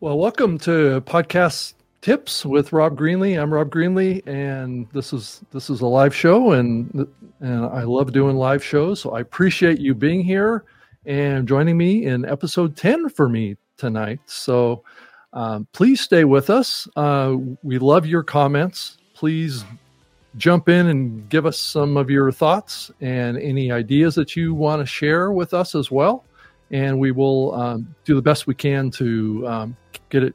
Well, welcome to podcast tips with Rob Greenlee. I'm Rob Greenlee, and this is this is a live show, and and I love doing live shows. So I appreciate you being here and joining me in episode ten for me tonight. So um, please stay with us. Uh, we love your comments. Please jump in and give us some of your thoughts and any ideas that you want to share with us as well. And we will um, do the best we can to um, get it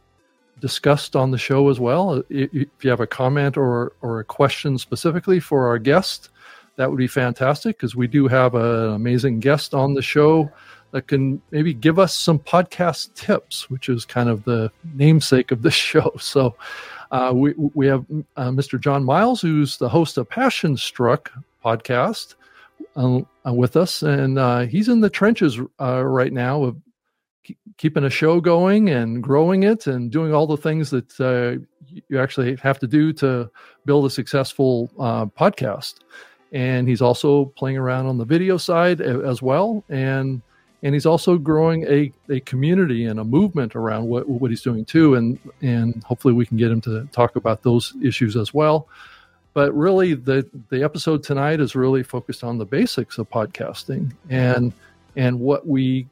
discussed on the show as well. If you have a comment or, or a question specifically for our guest, that would be fantastic because we do have an amazing guest on the show that can maybe give us some podcast tips, which is kind of the namesake of this show. So uh, we we have uh, Mr. John Miles, who's the host of Passion Struck podcast, uh, with us, and uh, he's in the trenches uh, right now of keeping a show going and growing it and doing all the things that uh, you actually have to do to build a successful podcast. And he's also playing around on the video side as well, and and he's also growing a, a community and a movement around what, what he's doing too. And and hopefully we can get him to talk about those issues as well but really the the episode tonight is really focused on the basics of podcasting and and what we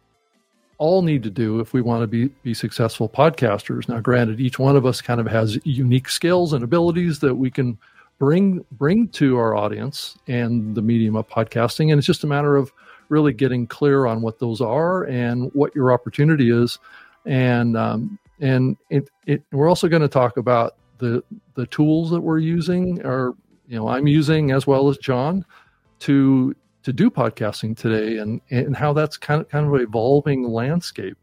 all need to do if we want to be be successful podcasters now granted each one of us kind of has unique skills and abilities that we can bring bring to our audience and the medium of podcasting and it's just a matter of really getting clear on what those are and what your opportunity is. And um, and it, it, we're also going to talk about the the tools that we're using, are you know, I'm using as well as John to to do podcasting today, and and how that's kind of kind of evolving landscape.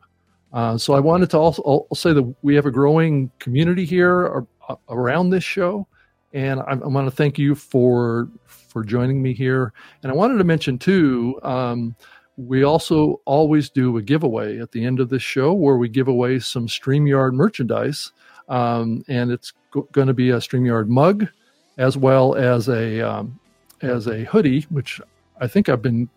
Uh, so I wanted to also I'll say that we have a growing community here around this show, and I, I want to thank you for for joining me here. And I wanted to mention too, um, we also always do a giveaway at the end of this show where we give away some StreamYard merchandise. Um, and it's go- going to be a StreamYard mug as well as a um, as a hoodie, which I think I've been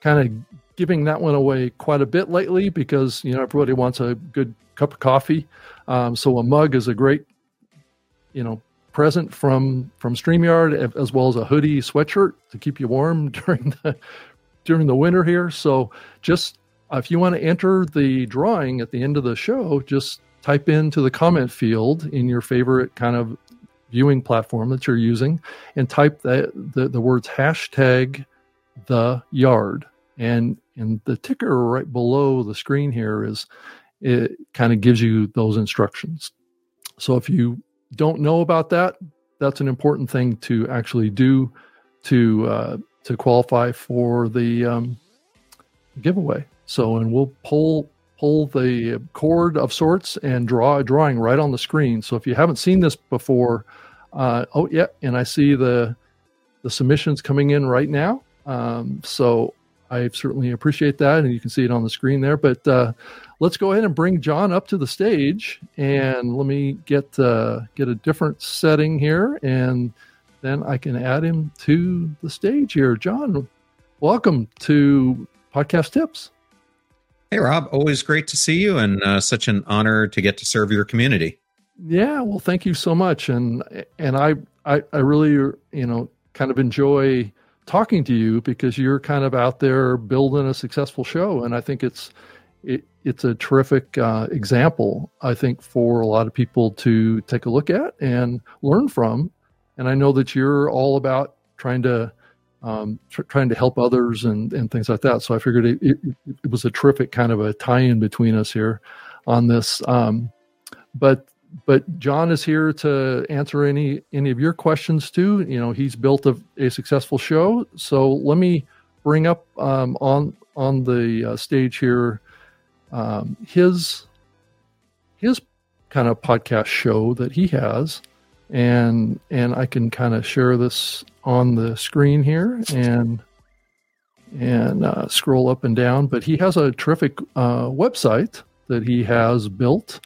kind of giving that one away quite a bit lately because you know everybody wants a good cup of coffee. Um, so a mug is a great you know present from from StreamYard as well as a hoodie sweatshirt to keep you warm during the during the winter here. So just if you want to enter the drawing at the end of the show, just type into the comment field in your favorite kind of viewing platform that you're using and type the, the, words hashtag the yard and and the ticker right below the screen here is it kind of gives you those instructions so if you don't know about that, that's an important thing to actually do to uh, to qualify for the um, giveaway. So, and we'll pull pull the cord of sorts and draw a drawing right on the screen. So, if you haven't seen this before, uh, oh yeah, and I see the the submissions coming in right now. Um, so I certainly appreciate that, and you can see it on the screen there. But uh, let's go ahead and bring John up to the stage, and let me get uh, get a different setting here, and then I can add him to the stage here. John, welcome to Podcast Tips. Hey, Rob. Always great to see you, and uh, such an honor to get to serve your community. Yeah, well, thank you so much, and and I I, I really you know kind of enjoy talking to you because you're kind of out there building a successful show, and I think it's it, it's a terrific uh, example. I think for a lot of people to take a look at and learn from. And I know that you're all about trying to um, tr- trying to help others and, and things like that. So I figured it, it, it was a terrific kind of a tie-in between us here on this. Um, but but John is here to answer any any of your questions too. You know, he's built a, a successful show. So let me bring up um, on on the uh, stage here um, his his kind of podcast show that he has, and and I can kind of share this on the screen here and and uh, scroll up and down. But he has a terrific uh, website that he has built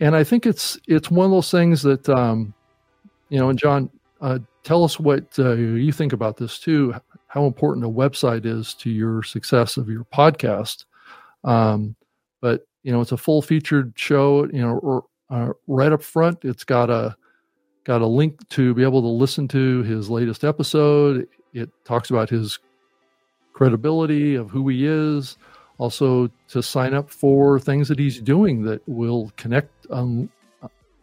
and I think it's it's one of those things that um, you know. And John, uh, tell us what uh, you think about this too. How important a website is to your success of your podcast. Um, but you know, it's a full featured show. You know, or, uh, right up front, it's got a got a link to be able to listen to his latest episode. It talks about his credibility of who he is, also to sign up for things that he's doing that will connect um,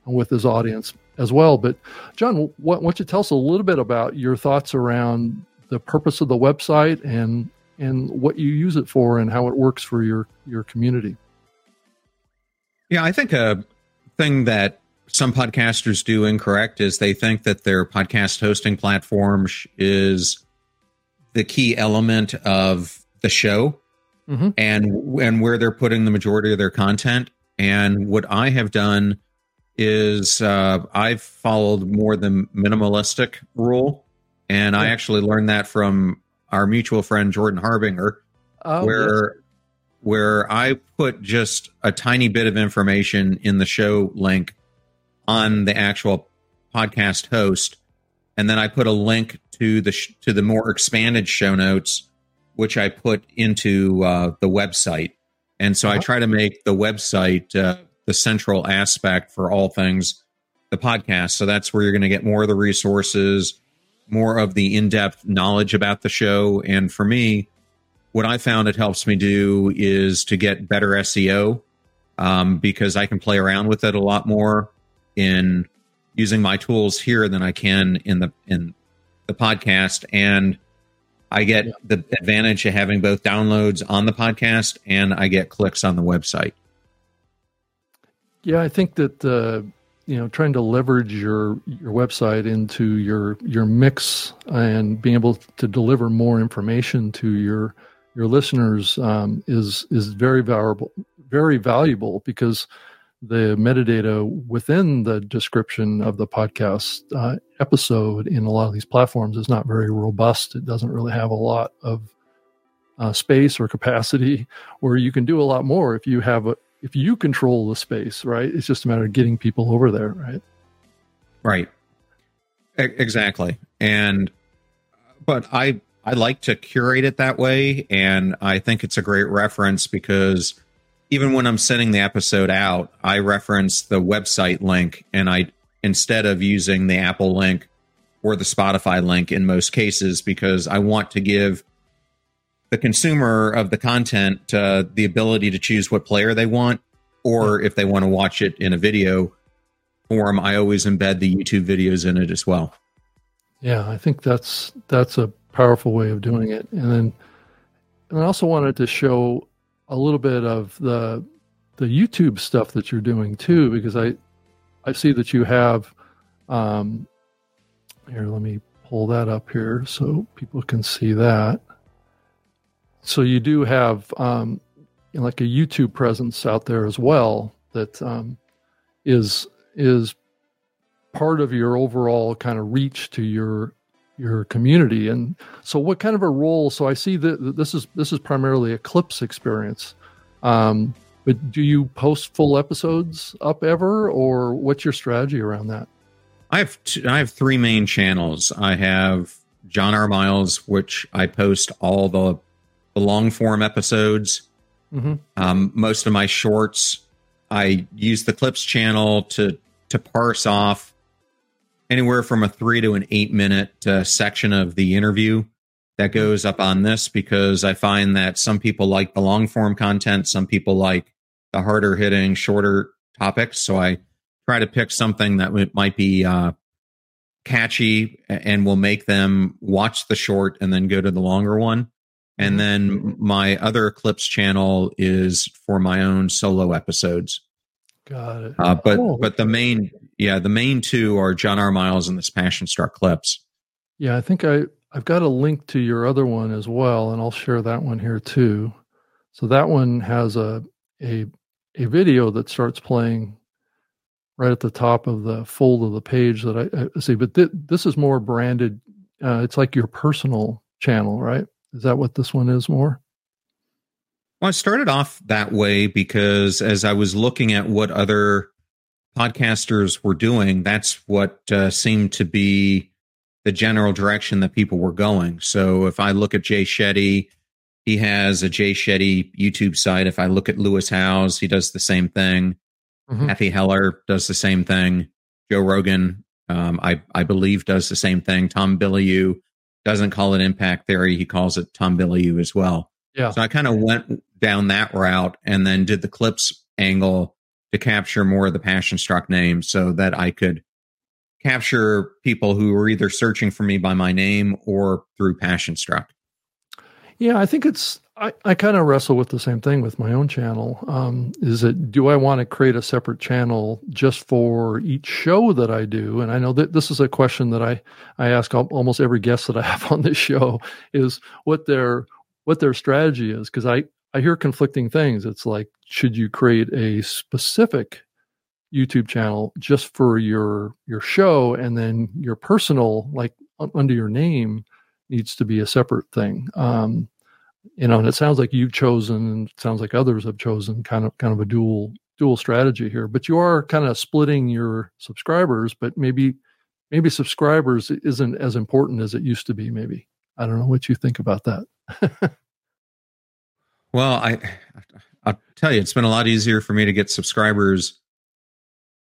with his audience as well. But John, why don't you tell us a little bit about your thoughts around the purpose of the website and and what you use it for and how it works for your your community? Yeah, I think a thing that some podcasters do incorrect is they think that their podcast hosting platform is the key element of the show mm-hmm. and and where they're putting the majority of their content. And what I have done is uh, I've followed more the minimalistic rule, and I actually learned that from our mutual friend Jordan Harbinger, oh, where yes. where I put just a tiny bit of information in the show link on the actual podcast host, and then I put a link to the sh- to the more expanded show notes, which I put into uh, the website. And so uh-huh. I try to make the website uh, the central aspect for all things the podcast. So that's where you're going to get more of the resources, more of the in depth knowledge about the show. And for me, what I found it helps me do is to get better SEO um, because I can play around with it a lot more in using my tools here than I can in the in the podcast. And I get the advantage of having both downloads on the podcast and I get clicks on the website. Yeah, I think that uh, you know trying to leverage your your website into your your mix and being able to deliver more information to your your listeners um, is is very valuable very valuable because the metadata within the description of the podcast uh, episode in a lot of these platforms is not very robust. It doesn't really have a lot of uh, space or capacity where you can do a lot more if you have a, if you control the space, right? It's just a matter of getting people over there, right? Right. E- exactly. And but I I like to curate it that way and I think it's a great reference because even when I'm sending the episode out, I reference the website link and I instead of using the Apple link or the Spotify link in most cases because I want to give the consumer of the content uh, the ability to choose what player they want, or if they want to watch it in a video form, I always embed the YouTube videos in it as well. Yeah, I think that's that's a powerful way of doing it. And then, and I also wanted to show a little bit of the the YouTube stuff that you're doing too, because I I see that you have. Um, here, let me pull that up here so people can see that so you do have um, you know, like a YouTube presence out there as well that um, is is part of your overall kind of reach to your your community. And so, what kind of a role? So I see that this is this is primarily a clips experience. Um, but do you post full episodes up ever, or what's your strategy around that? I have two, I have three main channels. I have John R. Miles, which I post all the the long form episodes. Mm-hmm. Um, most of my shorts, I use the clips channel to to parse off anywhere from a three to an eight minute uh, section of the interview that goes up on this because I find that some people like the long form content, some people like the harder hitting, shorter topics. So I try to pick something that might be uh, catchy and will make them watch the short and then go to the longer one. And then my other clips channel is for my own solo episodes. Got it. Uh, but oh, but the main yeah the main two are John R. Miles and this Passion Struck clips. Yeah, I think I I've got a link to your other one as well, and I'll share that one here too. So that one has a a a video that starts playing right at the top of the fold of the page that I, I see. But th- this is more branded. Uh, it's like your personal channel, right? Is that what this one is more? Well, I started off that way because as I was looking at what other podcasters were doing, that's what uh, seemed to be the general direction that people were going. So if I look at Jay Shetty he has a Jay Shetty YouTube site. If I look at Lewis Howes, he does the same thing. Mm-hmm. Cathy Heller does the same thing. Joe Rogan, um, I I believe, does the same thing. Tom Bilyeu doesn't call it impact theory; he calls it Tom Bilyeu as well. Yeah. So I kind of went down that route and then did the clips angle to capture more of the passion struck names so that I could capture people who were either searching for me by my name or through passion struck. Yeah, I think it's I, I kind of wrestle with the same thing with my own channel. Um, is it do I want to create a separate channel just for each show that I do? And I know that this is a question that I I ask almost every guest that I have on this show is what their what their strategy is because I I hear conflicting things. It's like should you create a specific YouTube channel just for your your show and then your personal like under your name needs to be a separate thing. Um, you know, and it sounds like you've chosen, and sounds like others have chosen, kind of kind of a dual dual strategy here. But you are kind of splitting your subscribers, but maybe maybe subscribers isn't as important as it used to be. Maybe I don't know what you think about that. well, I I'll tell you, it's been a lot easier for me to get subscribers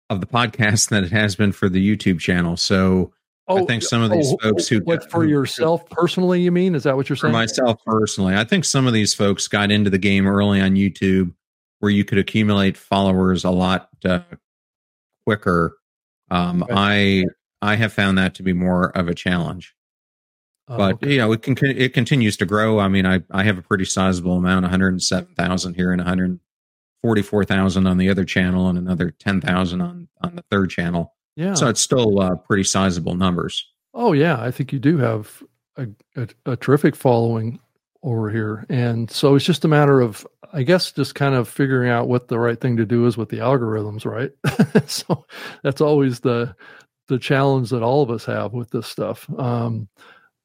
of the podcast than it has been for the YouTube channel. So Oh, I think some of these oh, folks who what for yourself personally, you mean? Is that what you're saying? For myself personally, I think some of these folks got into the game early on YouTube, where you could accumulate followers a lot uh, quicker. Um, okay. I I have found that to be more of a challenge. Oh, but okay. you know, it can it continues to grow. I mean, I I have a pretty sizable amount, one hundred seven thousand here, and one hundred forty four thousand on the other channel, and another ten thousand on on the third channel. Yeah. So it's still uh, pretty sizable numbers. Oh yeah, I think you do have a, a, a terrific following over here, and so it's just a matter of, I guess, just kind of figuring out what the right thing to do is with the algorithms, right? so that's always the the challenge that all of us have with this stuff. Um,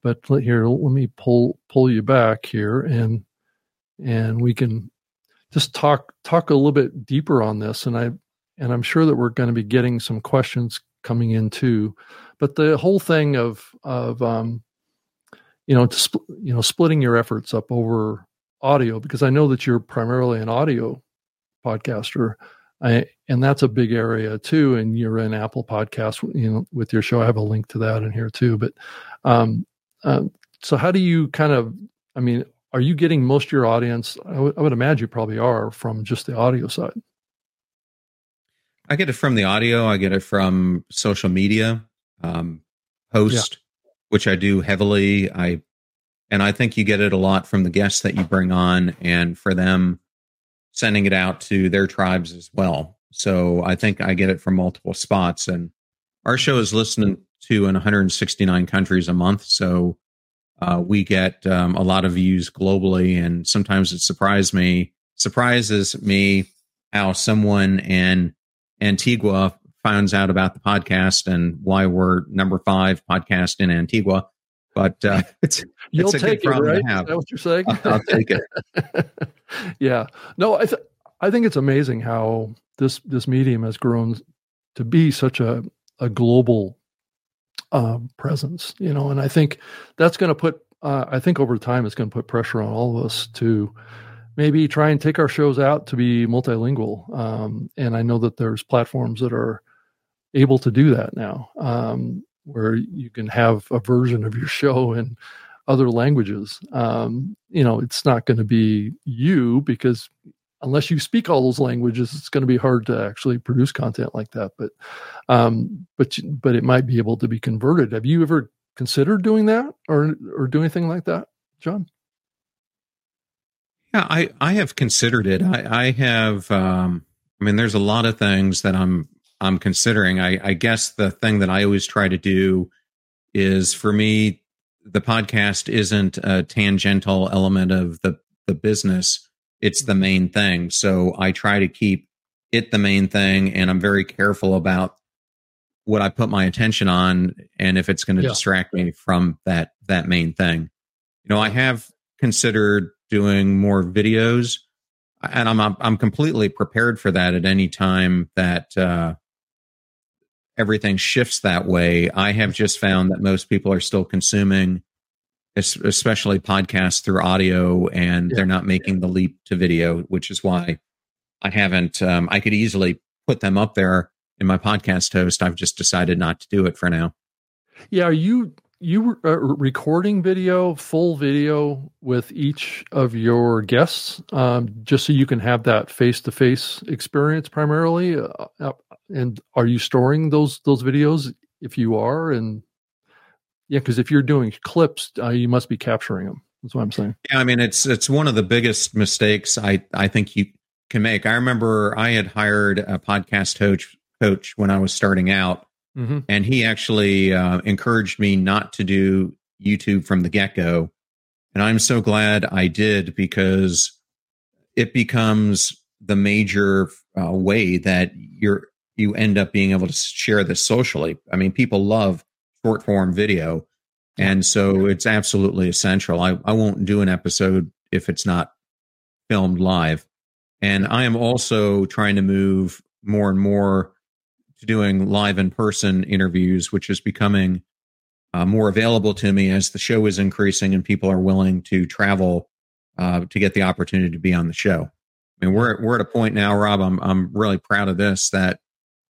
but here, let me pull pull you back here, and and we can just talk talk a little bit deeper on this. And I and I'm sure that we're going to be getting some questions coming in too. But the whole thing of of um, you know spl- you know splitting your efforts up over audio because I know that you're primarily an audio podcaster. I, and that's a big area too. And you're in Apple Podcast, you know, with your show. I have a link to that in here too. But um, uh, so, how do you kind of? I mean, are you getting most of your audience? I, w- I would imagine you probably are from just the audio side. I get it from the audio. I get it from social media, um, post, yeah. which I do heavily. I and I think you get it a lot from the guests that you bring on, and for them sending it out to their tribes as well. So I think I get it from multiple spots, and our show is listened to in 169 countries a month. So uh, we get um, a lot of views globally, and sometimes it surprises me surprises me how someone in Antigua finds out about the podcast and why we're number five podcast in Antigua. But uh, it's you'll it's a take good it, right? Is that what you're saying? I'll, I'll take it. yeah. No, I th- I think it's amazing how this this medium has grown to be such a a global uh, presence. You know, and I think that's going to put. Uh, I think over time it's going to put pressure on all of us to maybe try and take our shows out to be multilingual. Um, and I know that there's platforms that are able to do that now, um, where you can have a version of your show in other languages. Um, you know, it's not going to be you because unless you speak all those languages, it's going to be hard to actually produce content like that. But, um, but, but it might be able to be converted. Have you ever considered doing that or, or do anything like that, John? Yeah, I, I have considered it. I, I have. Um, I mean, there's a lot of things that I'm I'm considering. I, I guess the thing that I always try to do is for me, the podcast isn't a tangential element of the the business. It's the main thing. So I try to keep it the main thing, and I'm very careful about what I put my attention on, and if it's going to yeah. distract me from that that main thing. You know, I have considered doing more videos, and I'm I'm completely prepared for that at any time that uh, everything shifts that way. I have just found that most people are still consuming especially podcasts through audio, and yeah. they're not making the leap to video, which is why I haven't. Um, I could easily put them up there in my podcast host. I've just decided not to do it for now. Yeah, are you you uh, recording video, full video with each of your guests, um, just so you can have that face to face experience primarily? Uh, uh, and are you storing those those videos if you are? And yeah, because if you're doing clips, uh, you must be capturing them. That's what I'm saying. Yeah, I mean it's it's one of the biggest mistakes I I think you can make. I remember I had hired a podcast coach coach when I was starting out Mm-hmm. And he actually uh, encouraged me not to do YouTube from the get go. And I'm so glad I did because it becomes the major uh, way that you're you end up being able to share this socially. I mean, people love short form video, and so it's absolutely essential. I, I won't do an episode if it's not filmed live. And I am also trying to move more and more to doing live in person interviews, which is becoming uh, more available to me as the show is increasing and people are willing to travel uh, to get the opportunity to be on the show. I mean, we're we're at a point now, Rob. I'm I'm really proud of this. That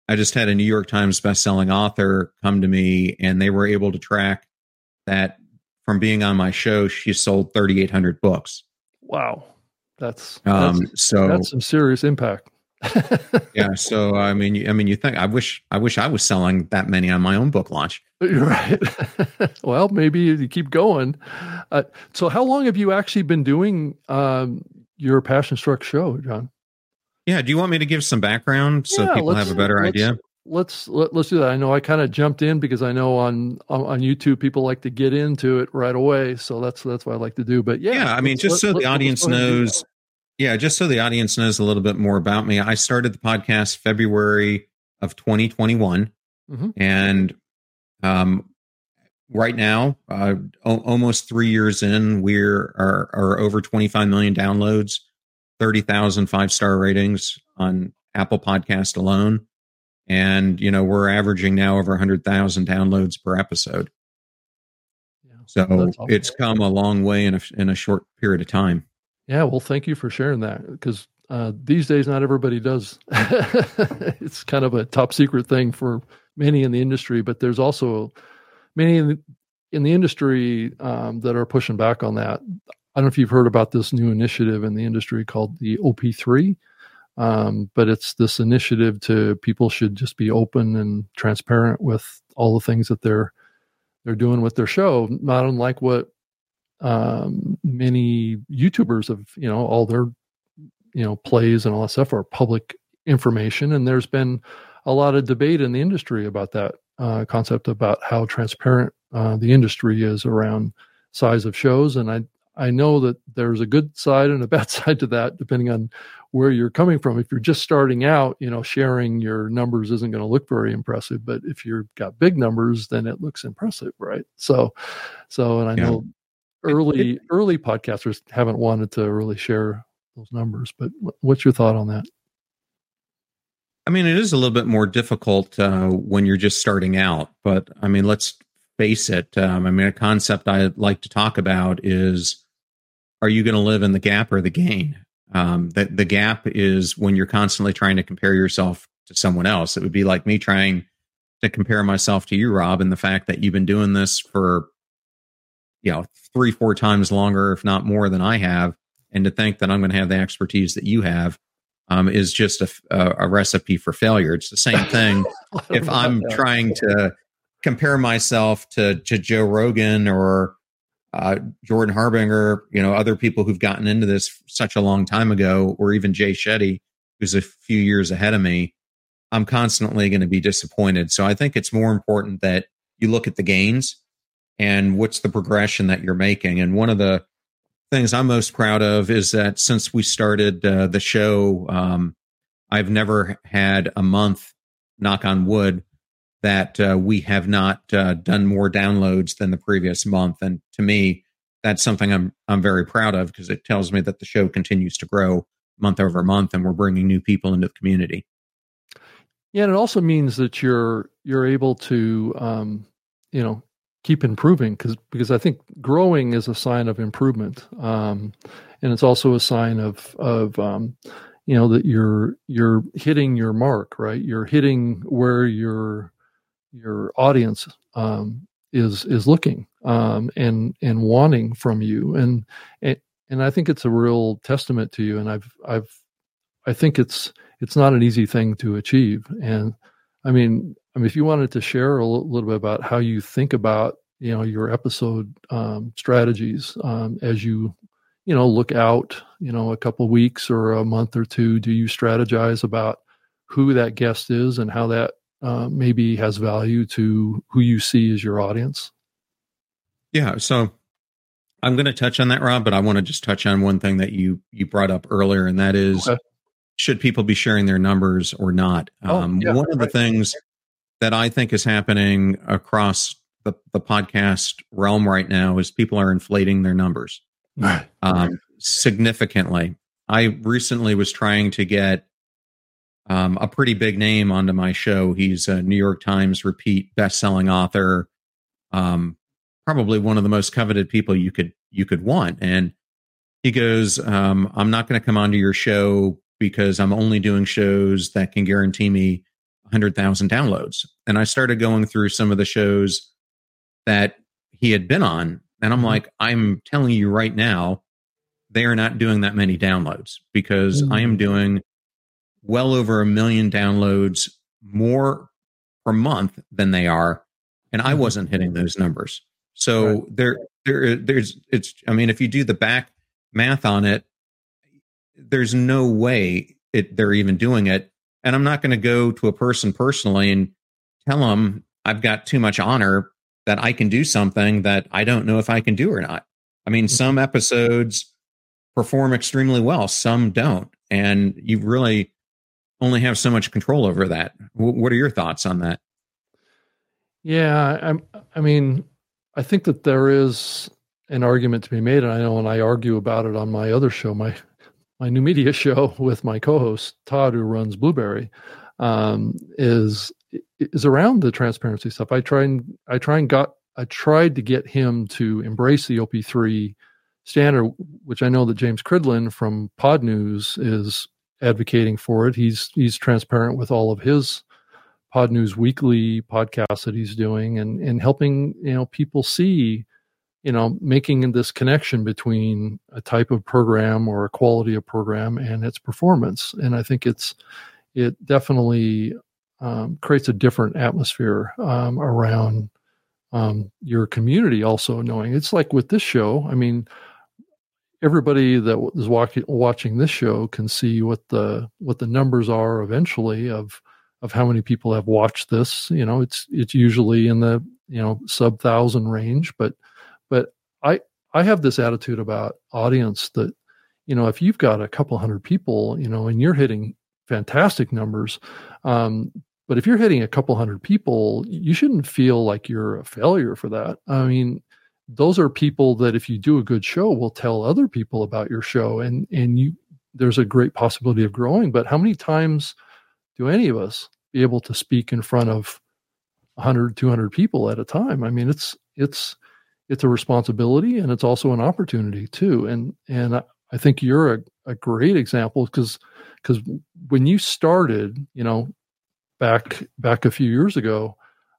I just had a New York Times bestselling author come to me, and they were able to track that from being on my show. She sold 3,800 books. Wow, that's, um, that's so that's some serious impact yeah. So I mean, I mean, you think I wish I wish I was selling that many on my own book launch. Right. well, maybe you keep going. Uh, so, how long have you actually been doing um, your Passion Struck show, John? Yeah. Do you want me to give some background so yeah, people have a better let's, idea? Let's let, us let us do that. I know I kind of jumped in because I know on, on, on YouTube people like to get into it right away, so that's that's what I like to do. But yeah, yeah. I mean, just let, so the audience knows yeah, just so the audience knows a little bit more about me, I started the podcast February of 2021, mm-hmm. and um, right now, uh, o- almost three years in, we're are, are over 25 million downloads, 30,000 five star ratings on Apple Podcast alone, and you know we're averaging now over 100,000 downloads per episode. Yeah, so it's come a long way in a in a short period of time. Yeah, well, thank you for sharing that because uh, these days not everybody does. it's kind of a top secret thing for many in the industry, but there's also many in the, in the industry um, that are pushing back on that. I don't know if you've heard about this new initiative in the industry called the OP3, um, but it's this initiative to people should just be open and transparent with all the things that they're they're doing with their show, not unlike what um, many YouTubers of you know all their you know plays and all that stuff are public information, and there's been a lot of debate in the industry about that uh, concept about how transparent uh, the industry is around size of shows, and I I know that there's a good side and a bad side to that, depending on where you're coming from. If you're just starting out, you know, sharing your numbers isn't going to look very impressive. But if you've got big numbers, then it looks impressive, right? So, so, and I yeah. know early it, early podcasters haven't wanted to really share those numbers. But what's your thought on that? I mean, it is a little bit more difficult uh, when you're just starting out. But I mean, let's face it. Um, I mean, a concept I like to talk about is: Are you going to live in the gap or the gain? Um, the the gap is when you're constantly trying to compare yourself to someone else. It would be like me trying to compare myself to you, Rob, and the fact that you've been doing this for you know three four times longer if not more than i have and to think that i'm going to have the expertise that you have um, is just a, a, recipe for failure it's the same thing if i'm trying to compare myself to, to joe rogan or uh, jordan harbinger you know other people who've gotten into this such a long time ago or even jay shetty who's a few years ahead of me i'm constantly going to be disappointed so i think it's more important that you look at the gains and what's the progression that you're making. And one of the things I'm most proud of is that since we started uh, the show, um, I've never had a month, knock on wood, that uh, we have not uh, done more downloads than the previous month. And to me, that's something I'm I'm very proud of because it tells me that the show continues to grow month over month, and we're bringing new people into the community. Yeah, and it also means that you're you're able to, um, you know, keep improving because because I think growing is a sign of improvement, um, and it's also a sign of of um, you know that you're you're hitting your mark, right? You're hitting where your your audience um, is is looking um, and and wanting from you, and, and and I think it's a real testament to you. And I've I've I think it's it's not an easy thing to achieve, and I mean I mean, if you wanted to share a little bit about how you think about you know your episode um, strategies um, as you you know look out you know a couple weeks or a month or two, do you strategize about who that guest is and how that uh, maybe has value to who you see as your audience? Yeah, so I'm going to touch on that, Rob, but I want to just touch on one thing that you you brought up earlier, and that is. Okay should people be sharing their numbers or not? Oh, um, yeah, one of the things that I think is happening across the, the podcast realm right now is people are inflating their numbers um, significantly. I recently was trying to get um, a pretty big name onto my show. He's a New York Times repeat best-selling author, um, probably one of the most coveted people you could you could want. And he goes, um, "I'm not going to come onto your show because I'm only doing shows that can guarantee me 100,000 downloads. And I started going through some of the shows that he had been on. And I'm mm-hmm. like, I'm telling you right now, they are not doing that many downloads because mm-hmm. I am mm. doing well over a million downloads more per month than they are. And I mm-hmm. wasn't hitting those numbers. So right. there, there, there's, it's, I mean, if you do the back math on it, there's no way it, they're even doing it and I'm not going to go to a person personally and tell them I've got too much honor that I can do something that I don't know if I can do or not. I mean, mm-hmm. some episodes perform extremely well, some don't. And you really only have so much control over that. what are your thoughts on that? Yeah, I'm, I mean, I think that there is an argument to be made, and I know when I argue about it on my other show, my my new media show with my co-host Todd, who runs Blubrry, um, is is around the transparency stuff. I try and I try and got I tried to get him to embrace the OP3 standard, which I know that James Cridland from Pod News is advocating for it. He's he's transparent with all of his Pod News weekly podcasts that he's doing and and helping you know people see you know, making this connection between a type of program or a quality of program and its performance. And I think it's it definitely um, creates a different atmosphere um, around um, your community. Also knowing it's like with this show. I mean, everybody that is watching watching this show can see what the what the numbers are eventually of of how many people have watched this. You know, it's it's usually in the you know sub thousand range, but but I I have this attitude about audience that you know if you've got a couple hundred people, you know, and you're hitting fantastic numbers, um, but if you're hitting a couple hundred people, you shouldn't feel like you're a failure for that. I mean, those are people that if you do a good show will tell other people about your show and and you there's a great possibility of growing but how many times do any of us be able to speak in front of 100 200 people at a time i mean it's it's it's a responsibility and it's also an opportunity too. And and I think you're a, a great example because because when you started, you know, back back a few years ago,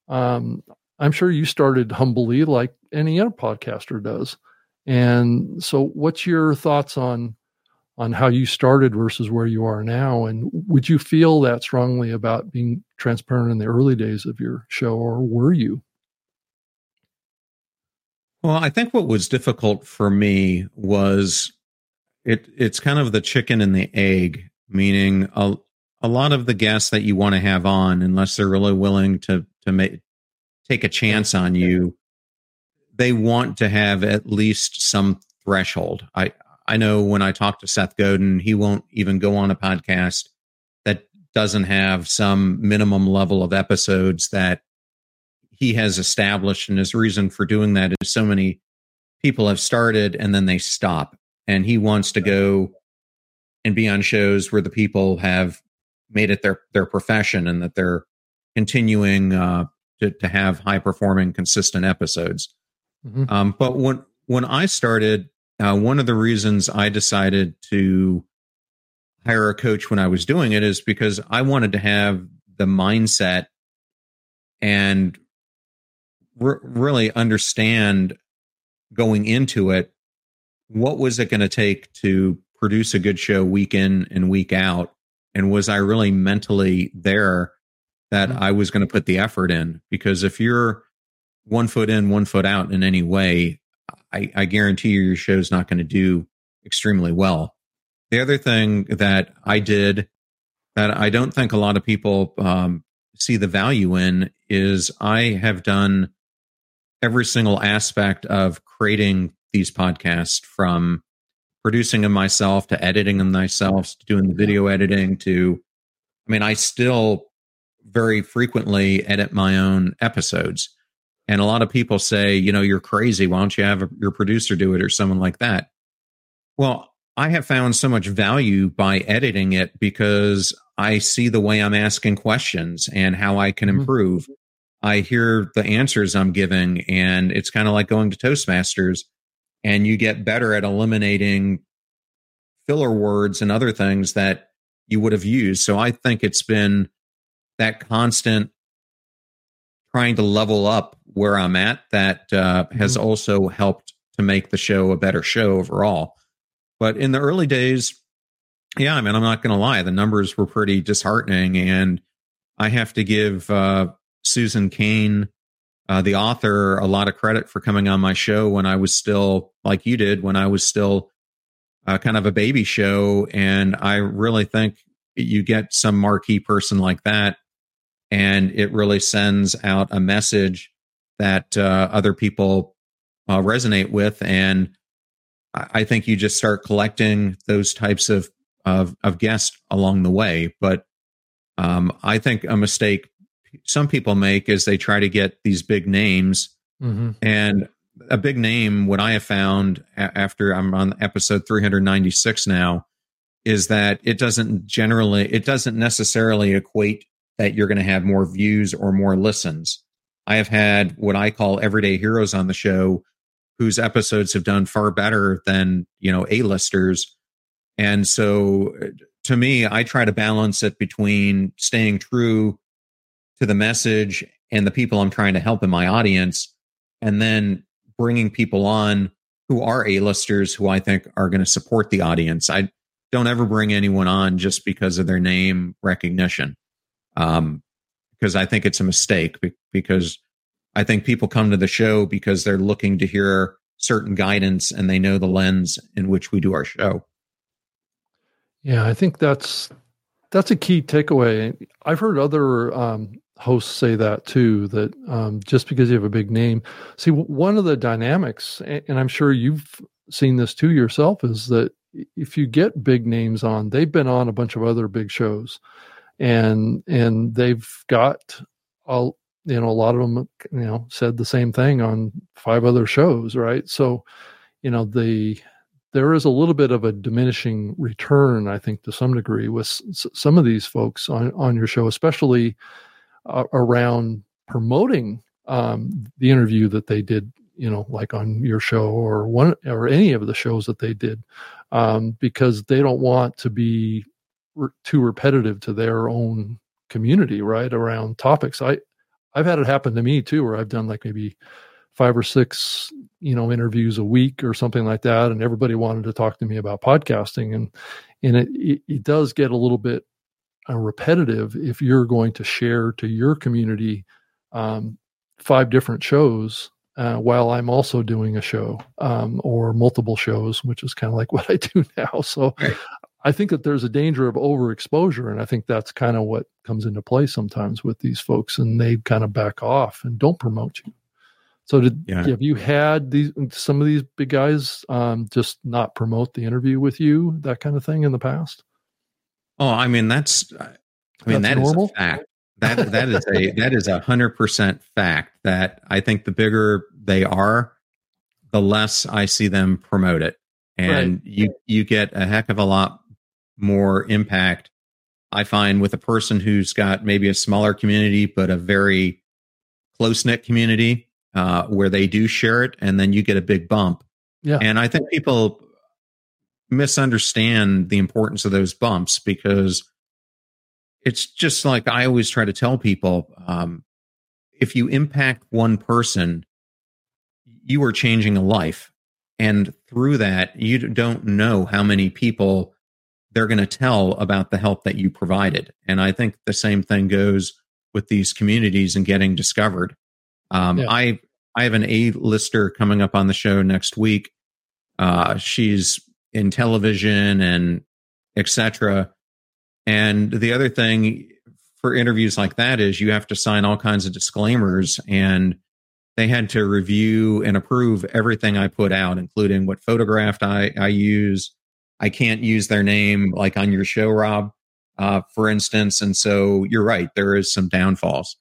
um, I'm sure you started humbly like any other podcaster does. And so, what's your thoughts on on how you started versus where you are now? And would you feel that strongly about being transparent in the early days of your show, or were you? Well, I think what was difficult for me was it it's kind of the chicken and the egg, meaning a a lot of the guests that you want to have on, unless they're really willing to to make take a chance on you, they want to have at least some threshold. I I know when I talk to Seth Godin, he won't even go on a podcast that doesn't have some minimum level of episodes that he has established and his reason for doing that is so many people have started and then they stop and he wants to go and be on shows where the people have made it their their profession and that they're continuing uh, to, to have high performing, consistent episodes. Mm-hmm. Um, but when when I started, uh, one of the reasons I decided to hire a coach when I was doing it is because I wanted to have the mindset and re- really understand going into it what was it going to take to produce a good show week in and week out and was i really mentally there that mm-hmm. i was going to put the effort in because if you're one foot in one foot out in any way i, I guarantee you your show's not going to do extremely well. The other thing that i did that i don't think a lot of people um, see the value in is i have done every single aspect of creating these podcasts from producing them myself to editing them myself to doing the video editing to i mean i still very frequently edit my own episodes and a lot of people say you know you're crazy why don't you have a, your producer do it or someone like that well i have found so much value by editing it because i see the way i'm asking questions and how i can mm-hmm. improve mm-hmm. I hear the answers I'm giving, and it's kind of like going to Toastmasters, and you get better at eliminating filler words and other things that you would have used. So I think it's been that constant trying to level up where I'm at that uh, has mm-hmm. also helped to make the show a better show overall. But in the early days, yeah, I mean, I'm not going to lie, the numbers were pretty disheartening, and I have to give uh, Susan Cain, uh, the author, a lot of credit for coming on my show when I was still, like you did, when I was still uh, kind of a baby show. And I really think you get some marquee person like that, and it really sends out a message that uh, other people uh, resonate with. And I think you just start collecting those types of of, of guests along the way. But um, I think a mistake some people make is they try to get these big names mm-hmm. and a big name what i have found after i'm on episode 396 now is that it doesn't generally it doesn't necessarily equate that you're going to have more views or more listens i have had what i call everyday heroes on the show whose episodes have done far better than you know a-listers and so to me i try to balance it between staying true to the message and the people I'm trying to help in my audience, and then bringing people on who are A-listers who I think are going to support the audience. I don't ever bring anyone on just because of their name recognition, um, because I think it's a mistake. Because I think people come to the show because they're looking to hear certain guidance and they know the lens in which we do our show. Yeah, I think that's that's a key takeaway. I've heard other um, hosts say that too that um, just because you have a big name see one of the dynamics and i'm sure you've seen this too yourself is that if you get big names on they've been on a bunch of other big shows and and they've got all you know a lot of them you know said the same thing on five other shows right? So you know the there is a little bit of a diminishing return i think to some degree with s- some of these folks on on your show especially uh, around promoting um, the interview that they did, you know, like on your show or one or any of the shows that they did, um, because they don't want to be re- too repetitive to their own community, right? Around topics. I I've had it happen to me too, where I've done like maybe five or six, you know, interviews a week or something like that, and everybody wanted to talk to me about podcasting, and and it it, it does get a little bit uh, repetitive if you're going to share to your community um, five different shows uh, while I'm also doing a show um, or multiple shows, which is kind of like what I do now. So right. I think that there's a danger of overexposure. And I think that's kind of what comes into play sometimes with these folks, and they kind of back off and don't promote you. So did yeah. have you had these some of these big guys um, just not promote the interview with you, that kind of thing in the past? Oh, I mean that's I mean that's that normal? is a fact. That that is a that is a hundred percent fact that I think the bigger they are, the less I see them promote it. And right. you you get a heck of a lot more impact I find with a person who's got maybe a smaller community but a very close knit community uh, where they do share it, and then you get a big bump. Yeah. And I think people misunderstand the importance of those bumps because it's just like I always try to tell people um, if you impact one person, you are changing a life. And through that, you don't know how many people they're going to tell about the help that you provided. And I think the same thing goes with these communities and getting discovered. Um, yeah. I I have an A lister coming up on the show next week. Uh, she's in television and etc. And the other thing for interviews like that is you have to sign all kinds of disclaimers and they had to review and approve everything I put out, including what photograph I, I use. I can't use their name like on your show, Rob, uh, for instance. And so you're right, there is some downfalls.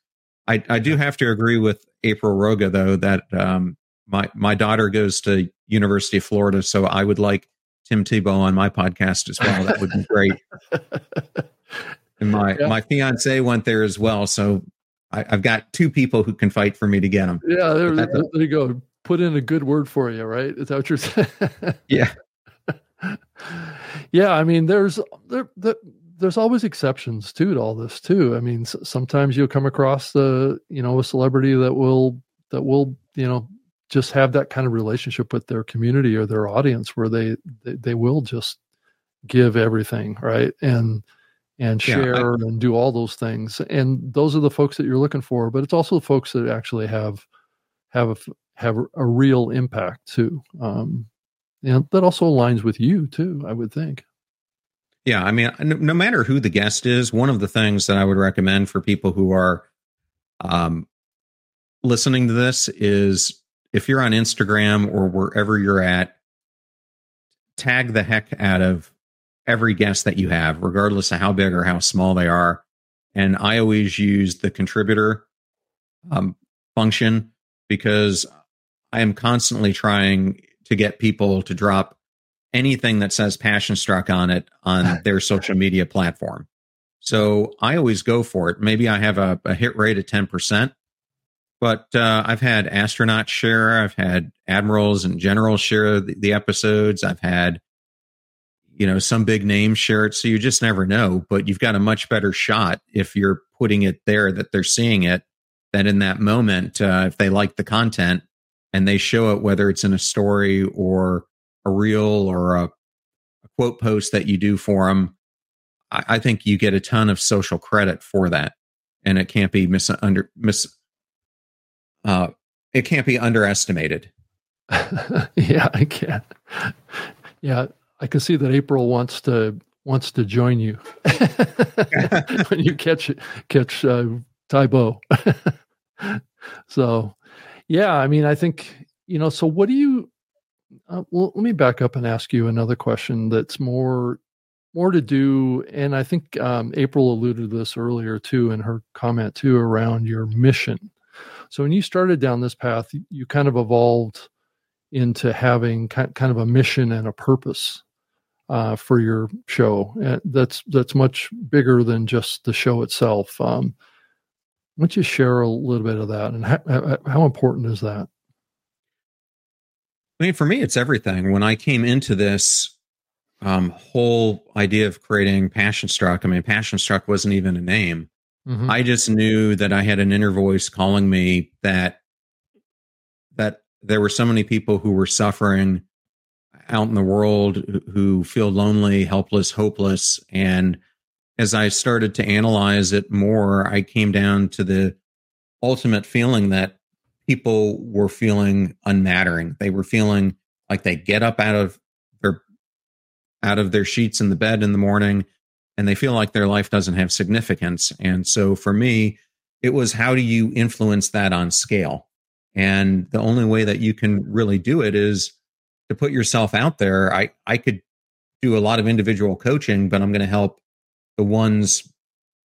I, I do have to agree with April Roga though that um, my my daughter goes to University of Florida, so I would like Tim Tebow on my podcast as well. That would be great. and my yeah. my fiance went there as well, so I, have got two people who can fight for me to get them. Yeah, there, there you go. Put in a good word for you, right? Is that what you're saying? yeah. Yeah, I mean, there's there, there there's always exceptions too to all this too. I mean, sometimes you'll come across the you know a celebrity that will that will you know just have that kind of relationship with their community or their audience where they they, they will just give everything right? And and share yeah, I, and do all those things. And those are the folks that you're looking for but it's also the folks that actually have have a, have a real impact too. Um and that also aligns with you too i would think yeah, I mean, no, matter who the guest is, one of the things that I would recommend for people who are um, listening to this is if you're on Instagram or wherever you're at, tag the heck out of every guest that you have, regardless of how big or how small they are. And I always use the contributor um, function because I am constantly trying to get people to drop anything that says passion struck on it on their social media platform. So I always go for it. Maybe I have a, a hit rate of 10%, but uh, I've had astronauts share, I've had admirals and generals share the, the, episodes, I've had, you know, some big names share it. So you just never know, but you've got a much better shot if you're putting it there that they're seeing it that in that moment, uh, if they like the content and they show it, whether it's in a story or a reel or a, a quote post that you do for them, I, I, think you get a ton of social credit for that, and it can't be mis under mis. Uh, it can't be underestimated. yeah, I can. Yeah, I can see that April wants to wants to join you when you catch catch uh, Tebow. so, yeah, I mean, I think you know. So, what do you uh, well, let me back up and ask you another question that's more more to do and i think um, april alluded to this earlier too in her comment too around your mission so when you started down this path you kind of evolved into having kind of a mission and a purpose uh, for your show and that's that's much bigger than just the show itself um, why don't you share a little bit of that and how, how important is that I mean, for me, it's everything. When I came into this um, whole idea of creating Passion Struck, I mean, Passion Struck wasn't even a name. Mm-hmm. I just knew that I had an inner voice calling me that that there were so many people who were suffering out in the world who feel lonely, helpless, hopeless, and as I started to analyze it more, I came down to the ultimate feeling that people were feeling unmattering. They were feeling like they get up out of their out of their sheets in the bed in the morning and they feel like their life doesn't have significance. And so for me, it was how do you influence that on scale? And the only way that you can really do it is to put yourself out there. I I could do a lot of individual coaching, but I'm going to help the ones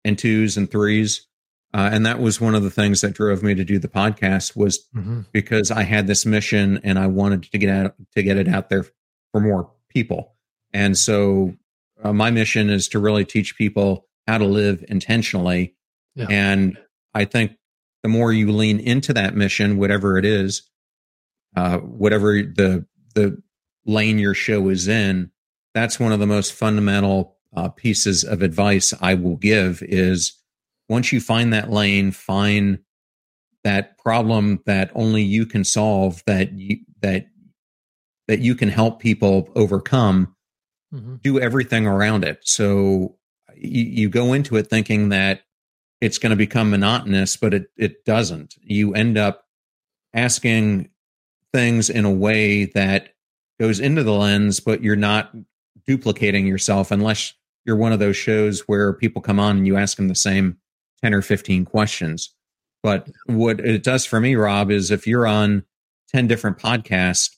and twos and threes uh, and that was one of the things that drove me to do the podcast was mm-hmm. because I had this mission and I wanted to get out to get it out there for more people. And so uh, my mission is to really teach people how to live intentionally. Yeah. And I think the more you lean into that mission, whatever it is, uh, whatever the the lane your show is in, that's one of the most fundamental uh, pieces of advice I will give is once you find that lane, find that problem that only you can solve that you, that that you can help people overcome mm-hmm. do everything around it so you, you go into it thinking that it's going to become monotonous but it it doesn't you end up asking things in a way that goes into the lens but you're not duplicating yourself unless you're one of those shows where people come on and you ask them the same 10 or 15 questions but what it does for me, Rob, is if you're on 10 different podcasts,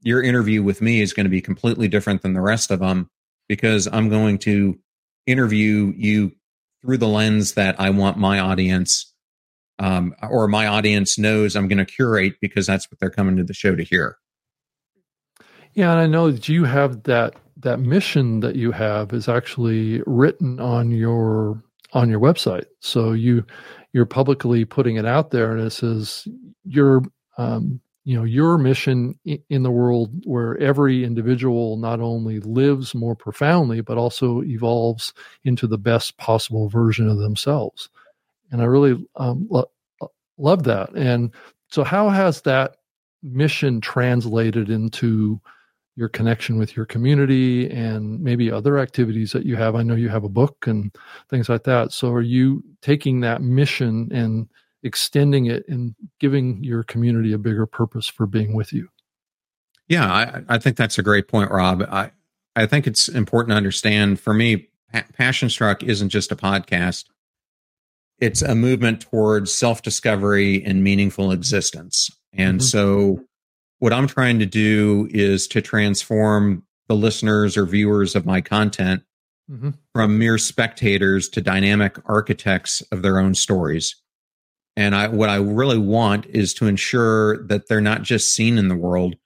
your interview with me is going to be completely different than the rest of them because I'm going to interview you through the lens that I want my audience um, or my audience knows I'm going to curate because that's what they're coming to the show to hear. Yeah, and I know that you have that that mission that you have is actually written on your on your website. So you you're publicly putting it out there, and it says your um, you know your mission in the world where every individual not only lives more profoundly but also evolves into the best possible version of themselves and i really um, lo- love that and so how has that mission translated into your connection with your community and maybe other activities that you have. I know you have a book and things like that. So are you taking that mission and extending it and giving your community a bigger purpose for being with you? Yeah, I, I think that's a great point, Rob. I, I think it's important to understand for me, Passion Struck isn't just a podcast. It's a movement towards self discovery and meaningful existence. And mm-hmm. so what I'm trying to do is to transform the listeners or viewers of my content mm-hmm. from mere spectators to dynamic architects of their own stories. And I, what I really want is to ensure that they're not just seen in the world,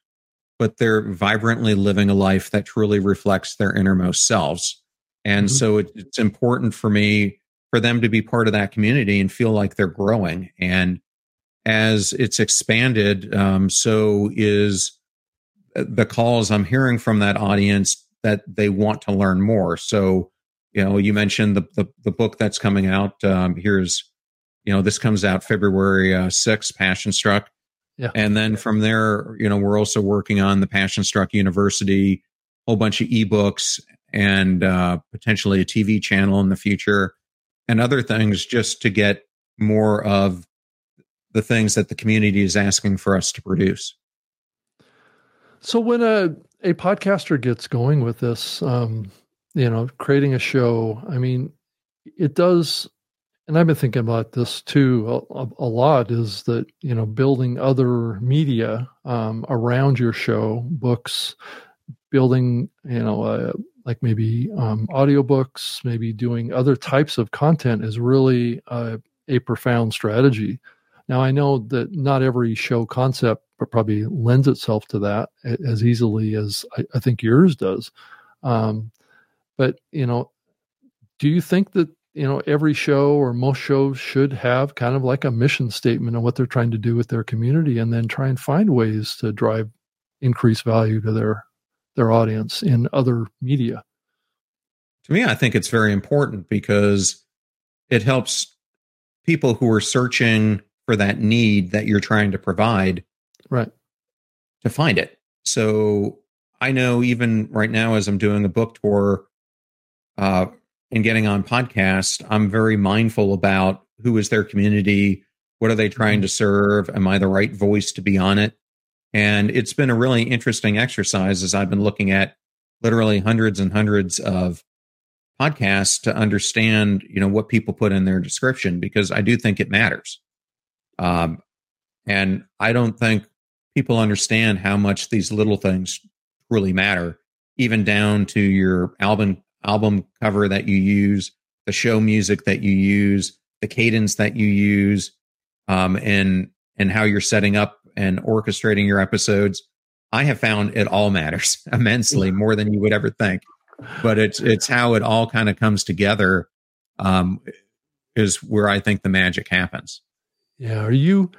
but they're vibrantly living a life that truly reflects their innermost selves. And mm-hmm. so it, it's important for me for them to be part of that community and feel like they're growing. And as it's expanded, um, so is the calls I'm hearing from that audience that they want to learn more. So, you know, you mentioned the the, the book that's coming out. Um, here's, you know, this comes out February uh, 6th, Passion Struck. Yeah. And then from there, you know, we're also working on the Passion Struck University, a whole bunch of ebooks and uh, potentially a TV channel in the future and other things just to get more of the things that the community is asking for us to produce. So when a a podcaster gets going with this, um, you know, creating a show, I mean, it does, and I've been thinking about this too a, a lot. Is that you know building other media um, around your show, books, building you know uh, like maybe um, audiobooks, maybe doing other types of content is really a profound strategy now, I know that not every show concept probably lends itself to that as easily as I, I think yours does. Um, but, you know, do you think that, you know, every show or most shows should have kind of like a mission statement of what they're trying to do with their community and then try and find ways to drive increased value to their their audience in other media? To me, I think it's very important because it helps people who are searching for that need that you're trying to provide right. to find it. So i know even right now as i'm doing a book tour uh, and getting on podcast i'm very mindful about who is their community what are they trying mm-hmm. to serve am i the right voice to be on it? And it's been a really interesting exercise as i've been looking at literally hundreds and hundreds of podcasts to understand you know what people put in their description because i do think it matters um, and I don't think people understand how much these little things really matter, even down to your album album cover that you use, the show music that you use, the cadence that you use, um, and and how you're setting up and orchestrating your episodes. I have found it all matters immensely more than you would ever think. But it's it's how it all kind of comes together um, is where I think the magic happens. Yeah. Are you?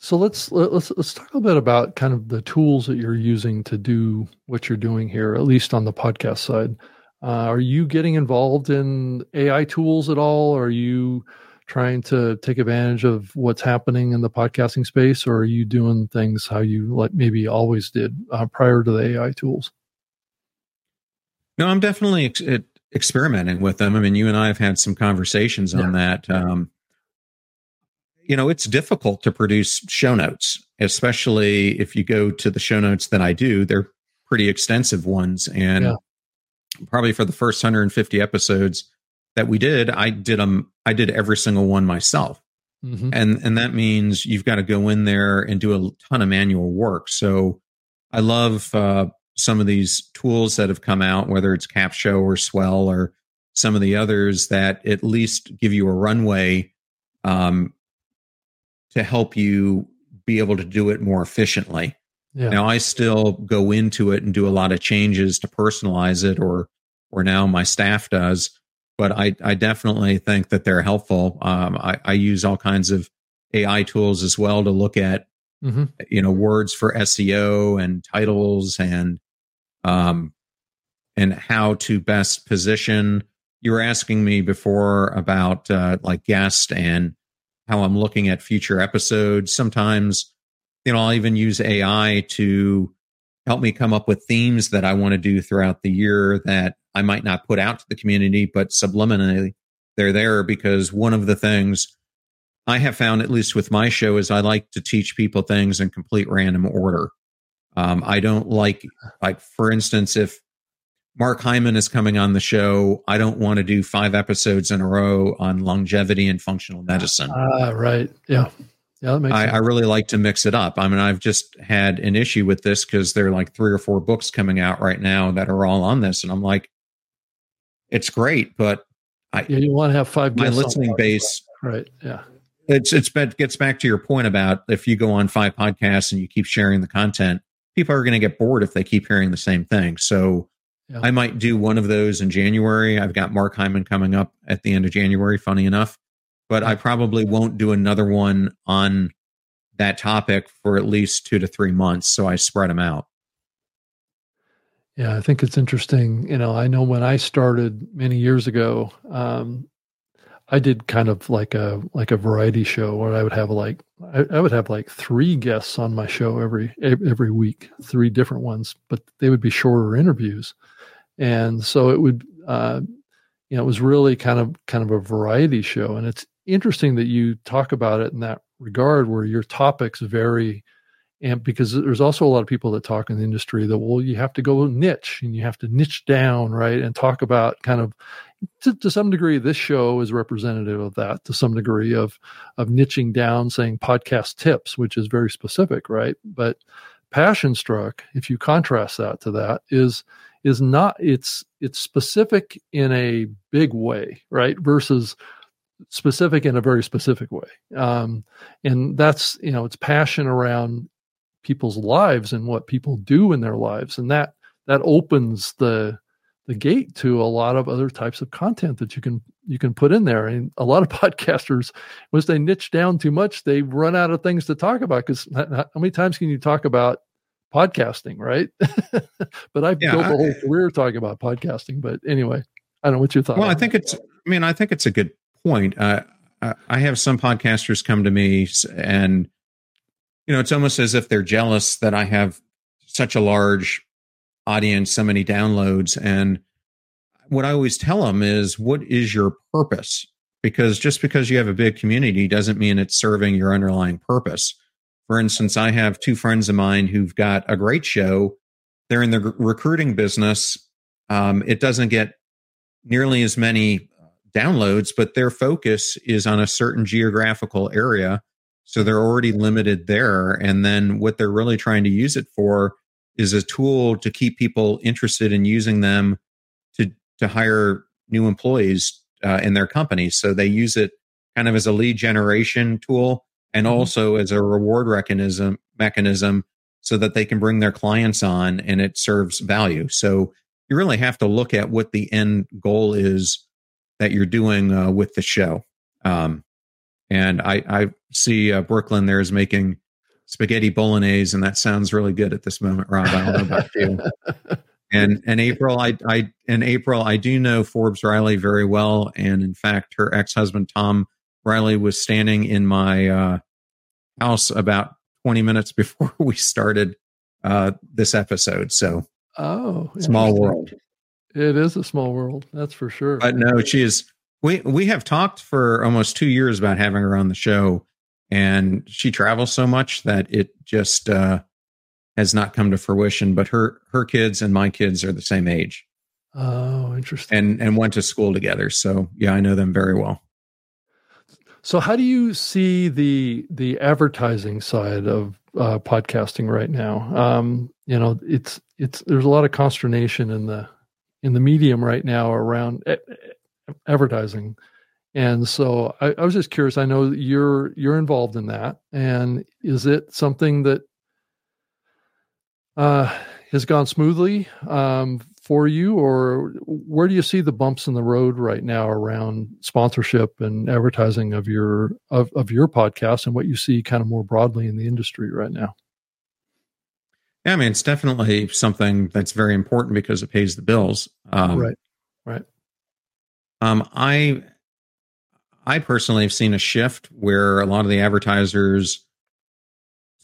So let's let's let's talk a bit about kind of the tools that you're using to do what you're doing here, at least on the podcast side. Uh, are you getting involved in AI tools at all? Are you trying to take advantage of what's happening in the podcasting space, or are you doing things how you like maybe always did uh, prior to the AI tools? No, I'm definitely ex- experimenting with them. I mean, you and I have had some conversations on yeah. that. Um, you know, it's difficult to produce show notes, especially if you go to the show notes that I do. They're pretty extensive ones. And yeah. probably for the first 150 episodes that we did, I did them, I did every single one myself. Mm-hmm. And and that means you've got to go in there and do a ton of manual work. So I love uh, some of these tools that have come out, whether it's Capsho or Swell or some of the others that at least give you a runway um, to help you be able to do it more efficiently. Yeah. Now I still go into it and do a lot of changes to personalize it or or now my staff does, but I, I definitely think that they're helpful. Um, I, I use all kinds of AI tools as well to look at mm-hmm. you know words for SEO and titles and um and how to best position. You were asking me before about uh, like guest and how I'm looking at future episodes. Sometimes, you know, I'll even use AI to help me come up with themes that I want to do throughout the year that I might not put out to the community, but subliminally they're there because one of the things I have found, at least with my show, is I like to teach people things in complete random order. Um, I don't like, like, for instance, if Mark Hyman is coming on the show. I don't want to do five episodes in a row on longevity and functional medicine. Ah, uh, right. Yeah. Yeah, that makes I, I, really like to mix it up. I mean, I've just had an issue with this because there are like three or four books coming out right now that are all on this. And I'm like, it's great, but I, yeah, you want to have five my listening base. Right. Yeah. It's, it's, but gets back to your point about if you go on five podcasts and you keep sharing the content, people are going to get bored if they keep hearing the same thing. So yeah. I might do one of those in January. I've got Mark Hyman coming up at the end of January, funny enough. But I probably won't do another one on that topic for at least two to three months. So I spread them out. Yeah, I think it's interesting. You know, I know when I started many years ago, um, I did kind of like a like a variety show where I would have like I, I, would have like three guests on my show every every week, three different ones, but they would be shorter interviews and so it would uh, you know it was really kind of kind of a variety show. And it's interesting that you talk about it in that regard where your topics vary and because there's also a lot of people that talk in the industry that well you have to go niche and you have to niche down right and talk about kind of to, to, some degree this show is representative of that to some degree of of niching down saying podcast tips which is very specific right? But passion struck if you contrast that to that is is not it's it's specific in a big way right versus specific in a very specific way. Um, and that's you know it's passion around people's lives and what people do in their lives. And that that opens the the gate to a lot of other types of content that you can you can put in there. And a lot of podcasters once they niche down too much they run out of things to talk about because how many times can you talk about podcasting, right? but I've yeah, built a whole career talking about podcasting. But anyway, I don't know what your thought. Well, I think it's. I mean, I think it's a good point. Uh, I have some podcasters come to me, and you know, it's almost as if they're jealous that I have such a large audience, so many downloads, and what I always tell them is, what is your purpose? Because just because you have a big community doesn't mean it's serving your underlying purpose. For instance, I have two friends of mine who've got a great show. They're in the recruiting business. Um, it doesn't get nearly as many downloads, but their focus is on a certain geographical area. So they're already limited there. And then what they're really trying to use it for is a tool to keep people interested in using them to, to hire new employees uh, in their companies. So they use it kind of as a lead generation tool and mm-hmm. also as a reward mechanism mechanism so that they can bring their clients on and it serves value. So you really have to look at what the end goal is that you're doing uh, with the show. Um, And I, I see uh, Brooklyn there is making spaghetti bolognese, and that sounds really good at this moment, Rob. I don't know about you. and and April, I I in April, I do know Forbes Riley very well, and in fact, her ex husband Tom Riley was standing in my uh, house about twenty minutes before we started uh, this episode. So, oh, small world. It is a small world, that's for sure. But no, she is. We we have talked for almost two years about having her on the show, and she travels so much that it just uh, has not come to fruition. But her her kids and my kids are the same age. Oh, interesting. And and went to school together, so yeah, I know them very well. So, how do you see the the advertising side of uh, podcasting right now? Um, you know, it's it's there's a lot of consternation in the in the medium right now around advertising, and so I, I was just curious. I know you're you're involved in that, and is it something that uh, has gone smoothly um, for you, or where do you see the bumps in the road right now around sponsorship and advertising of your of, of your podcast, and what you see kind of more broadly in the industry right now? Yeah, I mean, it's definitely something that's very important because it pays the bills. Um, right, right. Um, I I personally have seen a shift where a lot of the advertisers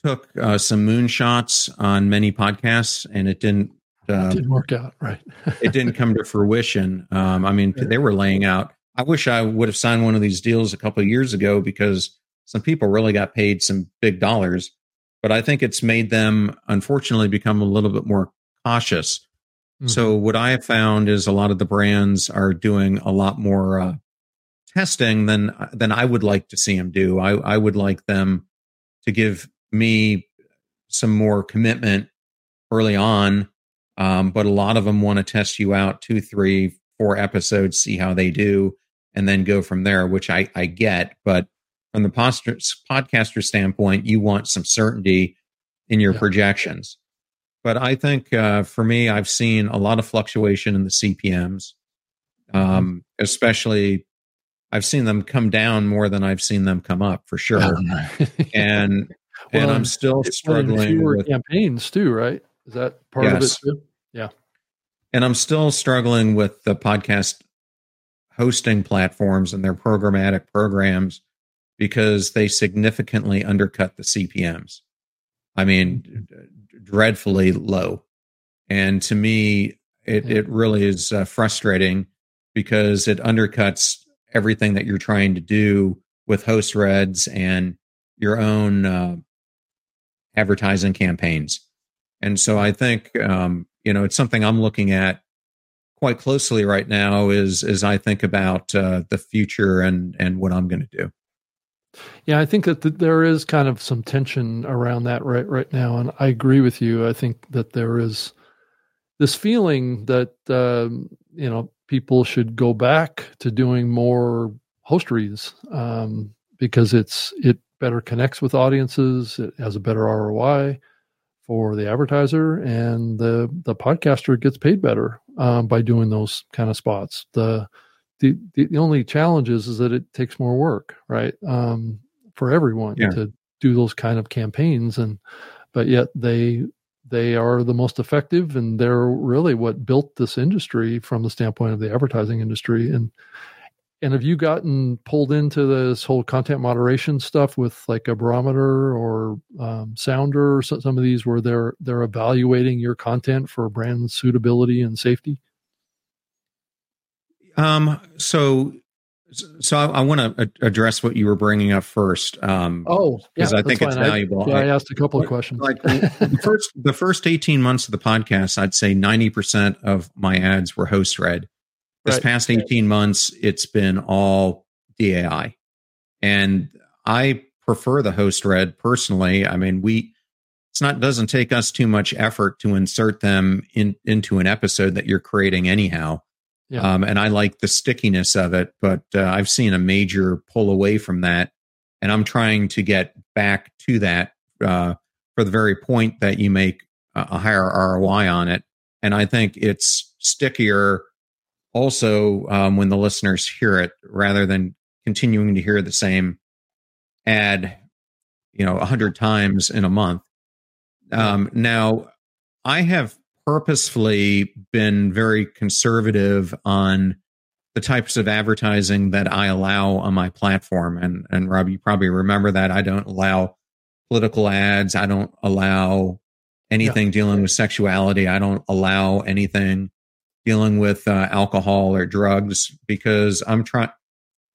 took uh, some moonshots on many podcasts, and it didn't uh, it didn't work out, right? it didn't come to fruition. Um, I mean, they were laying out. I wish I would have signed one of these deals a couple of years ago because some people really got paid some big dollars. But I think it's made them, unfortunately, become a little bit more cautious. Mm-hmm. So what I have found is a lot of the brands are doing a lot more uh, testing than than I would like to see them do. I, I would like them to give me some more commitment early on um, but a lot of them want to test you out two, three, four episodes, see how they do, and then go from there, which I, I get. But from the poster, podcaster standpoint, you want some certainty in your yeah. projections. But I think uh, for me, I've seen a lot of fluctuation in the CPMs, mm-hmm. um, especially I've seen them come down more than I've seen them come up for sure. and well, and I'm still struggling with campaigns too, right? Is that part yes. of it too? Yeah. And I'm still struggling with the podcast hosting platforms and their programmatic programs because they significantly undercut the CPMs. I mean, dreadfully low. And to me, it, it really is uh, frustrating because it undercuts everything that you're trying to do with host reds and your own uh, advertising campaigns. And so I think um, you know it's something I'm looking at quite closely right now. Is as I think about uh, the future and and what I'm going to do. Yeah, I think that th- there is kind of some tension around that right right now, and I agree with you. I think that there is this feeling that um, you know people should go back to doing more host reads um, because it's it better connects with audiences. It has a better ROI for the advertiser and the the podcaster gets paid better um, by doing those kind of spots the, the the only challenge is, is that it takes more work right um, for everyone yeah. to do those kind of campaigns and but yet they they are the most effective and they're really what built this industry from the standpoint of the advertising industry and and have you gotten pulled into this whole content moderation stuff with like a barometer or um, sounder or some of these where they're they're evaluating your content for brand suitability and safety? Um. So. So I, I want to address what you were bringing up first. Um, oh, because yeah, I think it's valuable. I, yeah, I asked a couple of questions. Like the first, the first eighteen months of the podcast, I'd say ninety percent of my ads were host read this right. past 18 months, it's been all DAI. And I prefer the host read personally. I mean, we, it's not, doesn't take us too much effort to insert them in, into an episode that you're creating anyhow. Yeah. Um, and I like the stickiness of it, but uh, I've seen a major pull away from that. And I'm trying to get back to that uh, for the very point that you make a higher ROI on it. And I think it's stickier also um, when the listeners hear it rather than continuing to hear the same ad, you know, a hundred times in a month. Um, now, I have purposefully been very conservative on the types of advertising that I allow on my platform. And and Rob, you probably remember that I don't allow political ads. I don't allow anything yeah. dealing with sexuality. I don't allow anything dealing with uh, alcohol or drugs because I'm trying.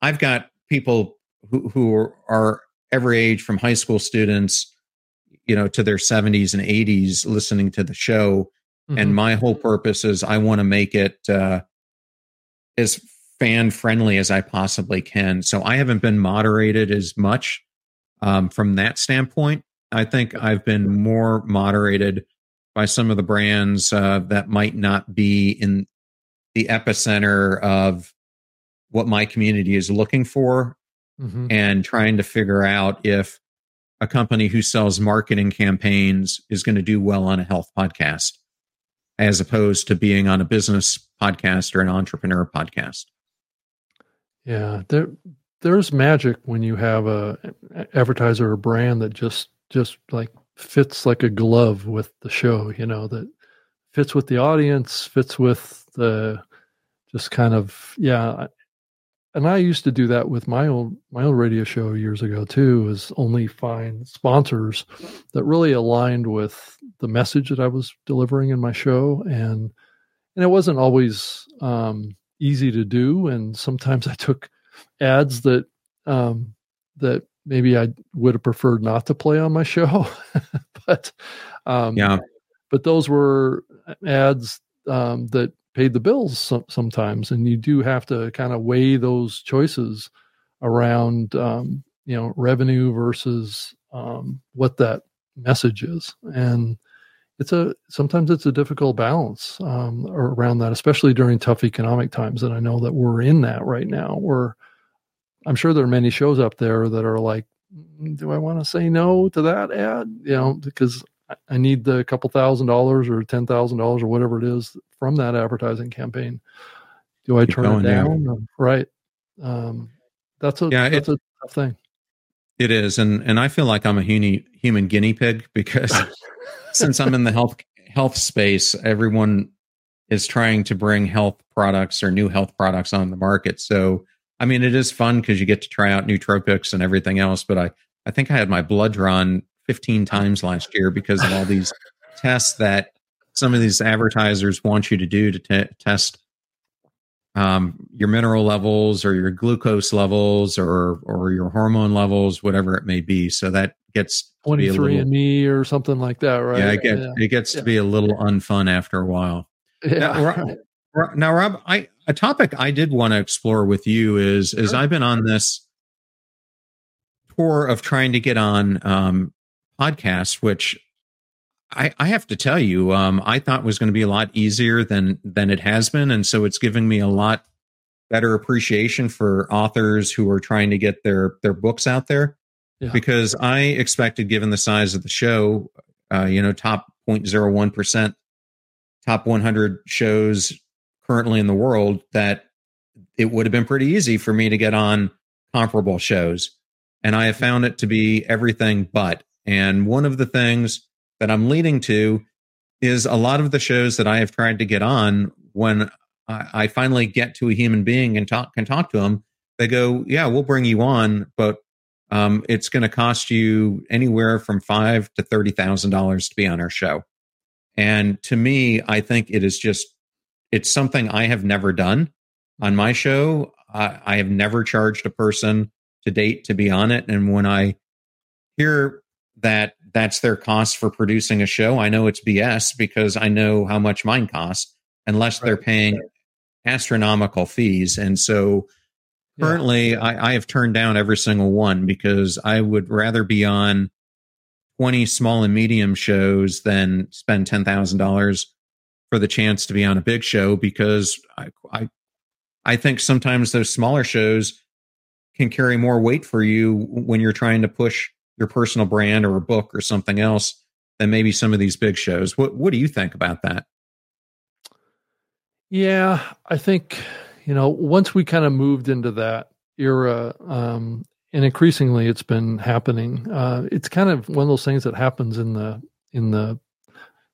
I've got people who who are, every age from high school students, you know, to their 70s and 80s listening to the show. Mm-hmm. And my whole purpose is I want to make it uh, as fan friendly as I possibly can. So I haven't been moderated as much um, from that standpoint. I think I've been more moderated by some of the brands uh, that might not be in the epicenter of what my community is looking for mm-hmm. and trying to figure out if a company who sells marketing campaigns is going to do well on a health podcast as opposed to being on a business podcast or an entrepreneur podcast. Yeah, there there's magic when you have a advertiser or brand that just just like fits like a glove with the show, you know, that fits with the audience, fits with the just kind of yeah. And I used to do that with my old my old radio show years ago too, is only find sponsors that really aligned with the message that I was delivering in my show. And and it wasn't always um, easy to do. And sometimes I took ads that um, that maybe I would have preferred not to play on my show, but um, yeah, but those were ads um, that paid the bills some, sometimes, and you do have to kind of weigh those choices around um, you know revenue versus um, what that message is, and it's a sometimes it's a difficult balance um, around that, especially during tough economic times. And I know that we're in that right now. Where I'm sure there are many shows up there that are like, do I want to say no to that ad? You know, because I need the couple thousand dollars or ten thousand dollars or whatever it is from that advertising campaign. Do I Keep turn it down? Or, right. Um, that's a yeah, that's it, a tough thing. It is, and and I feel like I'm a human human guinea pig because since I'm in the health health space, everyone is trying to bring health products or new health products on the market. So I mean, it is fun because you get to try out nootropics and everything else. But I, I think I had my blood drawn 15 times last year because of all these tests that some of these advertisers want you to do to t- test um, your mineral levels or your glucose levels or or your hormone levels, whatever it may be. So that gets 23 and me or something like that, right? Yeah, it gets, yeah. It gets yeah. to be a little unfun after a while. Yeah. Now, now, Rob, I a topic I did want to explore with you is sure. is I've been on this tour of trying to get on um, podcasts, which I, I have to tell you, um, I thought was going to be a lot easier than than it has been, and so it's giving me a lot better appreciation for authors who are trying to get their their books out there. Yeah. Because I expected, given the size of the show, uh, you know, top 0.01 percent, top 100 shows currently in the world that it would have been pretty easy for me to get on comparable shows. And I have found it to be everything but. And one of the things that I'm leading to is a lot of the shows that I have tried to get on when I, I finally get to a human being and talk, can talk to them, they go, yeah, we'll bring you on, but um, it's going to cost you anywhere from five to thirty thousand dollars to be on our show. And to me, I think it is just it's something I have never done on my show. I, I have never charged a person to date to be on it. And when I hear that that's their cost for producing a show, I know it's BS because I know how much mine costs, unless right. they're paying astronomical fees. And so currently yeah. I, I have turned down every single one because I would rather be on 20 small and medium shows than spend $10,000 for the chance to be on a big show because I, I, I think sometimes those smaller shows can carry more weight for you when you're trying to push your personal brand or a book or something else than maybe some of these big shows. What what do you think about that? Yeah, I think you know once we kind of moved into that era, um, and increasingly it's been happening. Uh, it's kind of one of those things that happens in the in the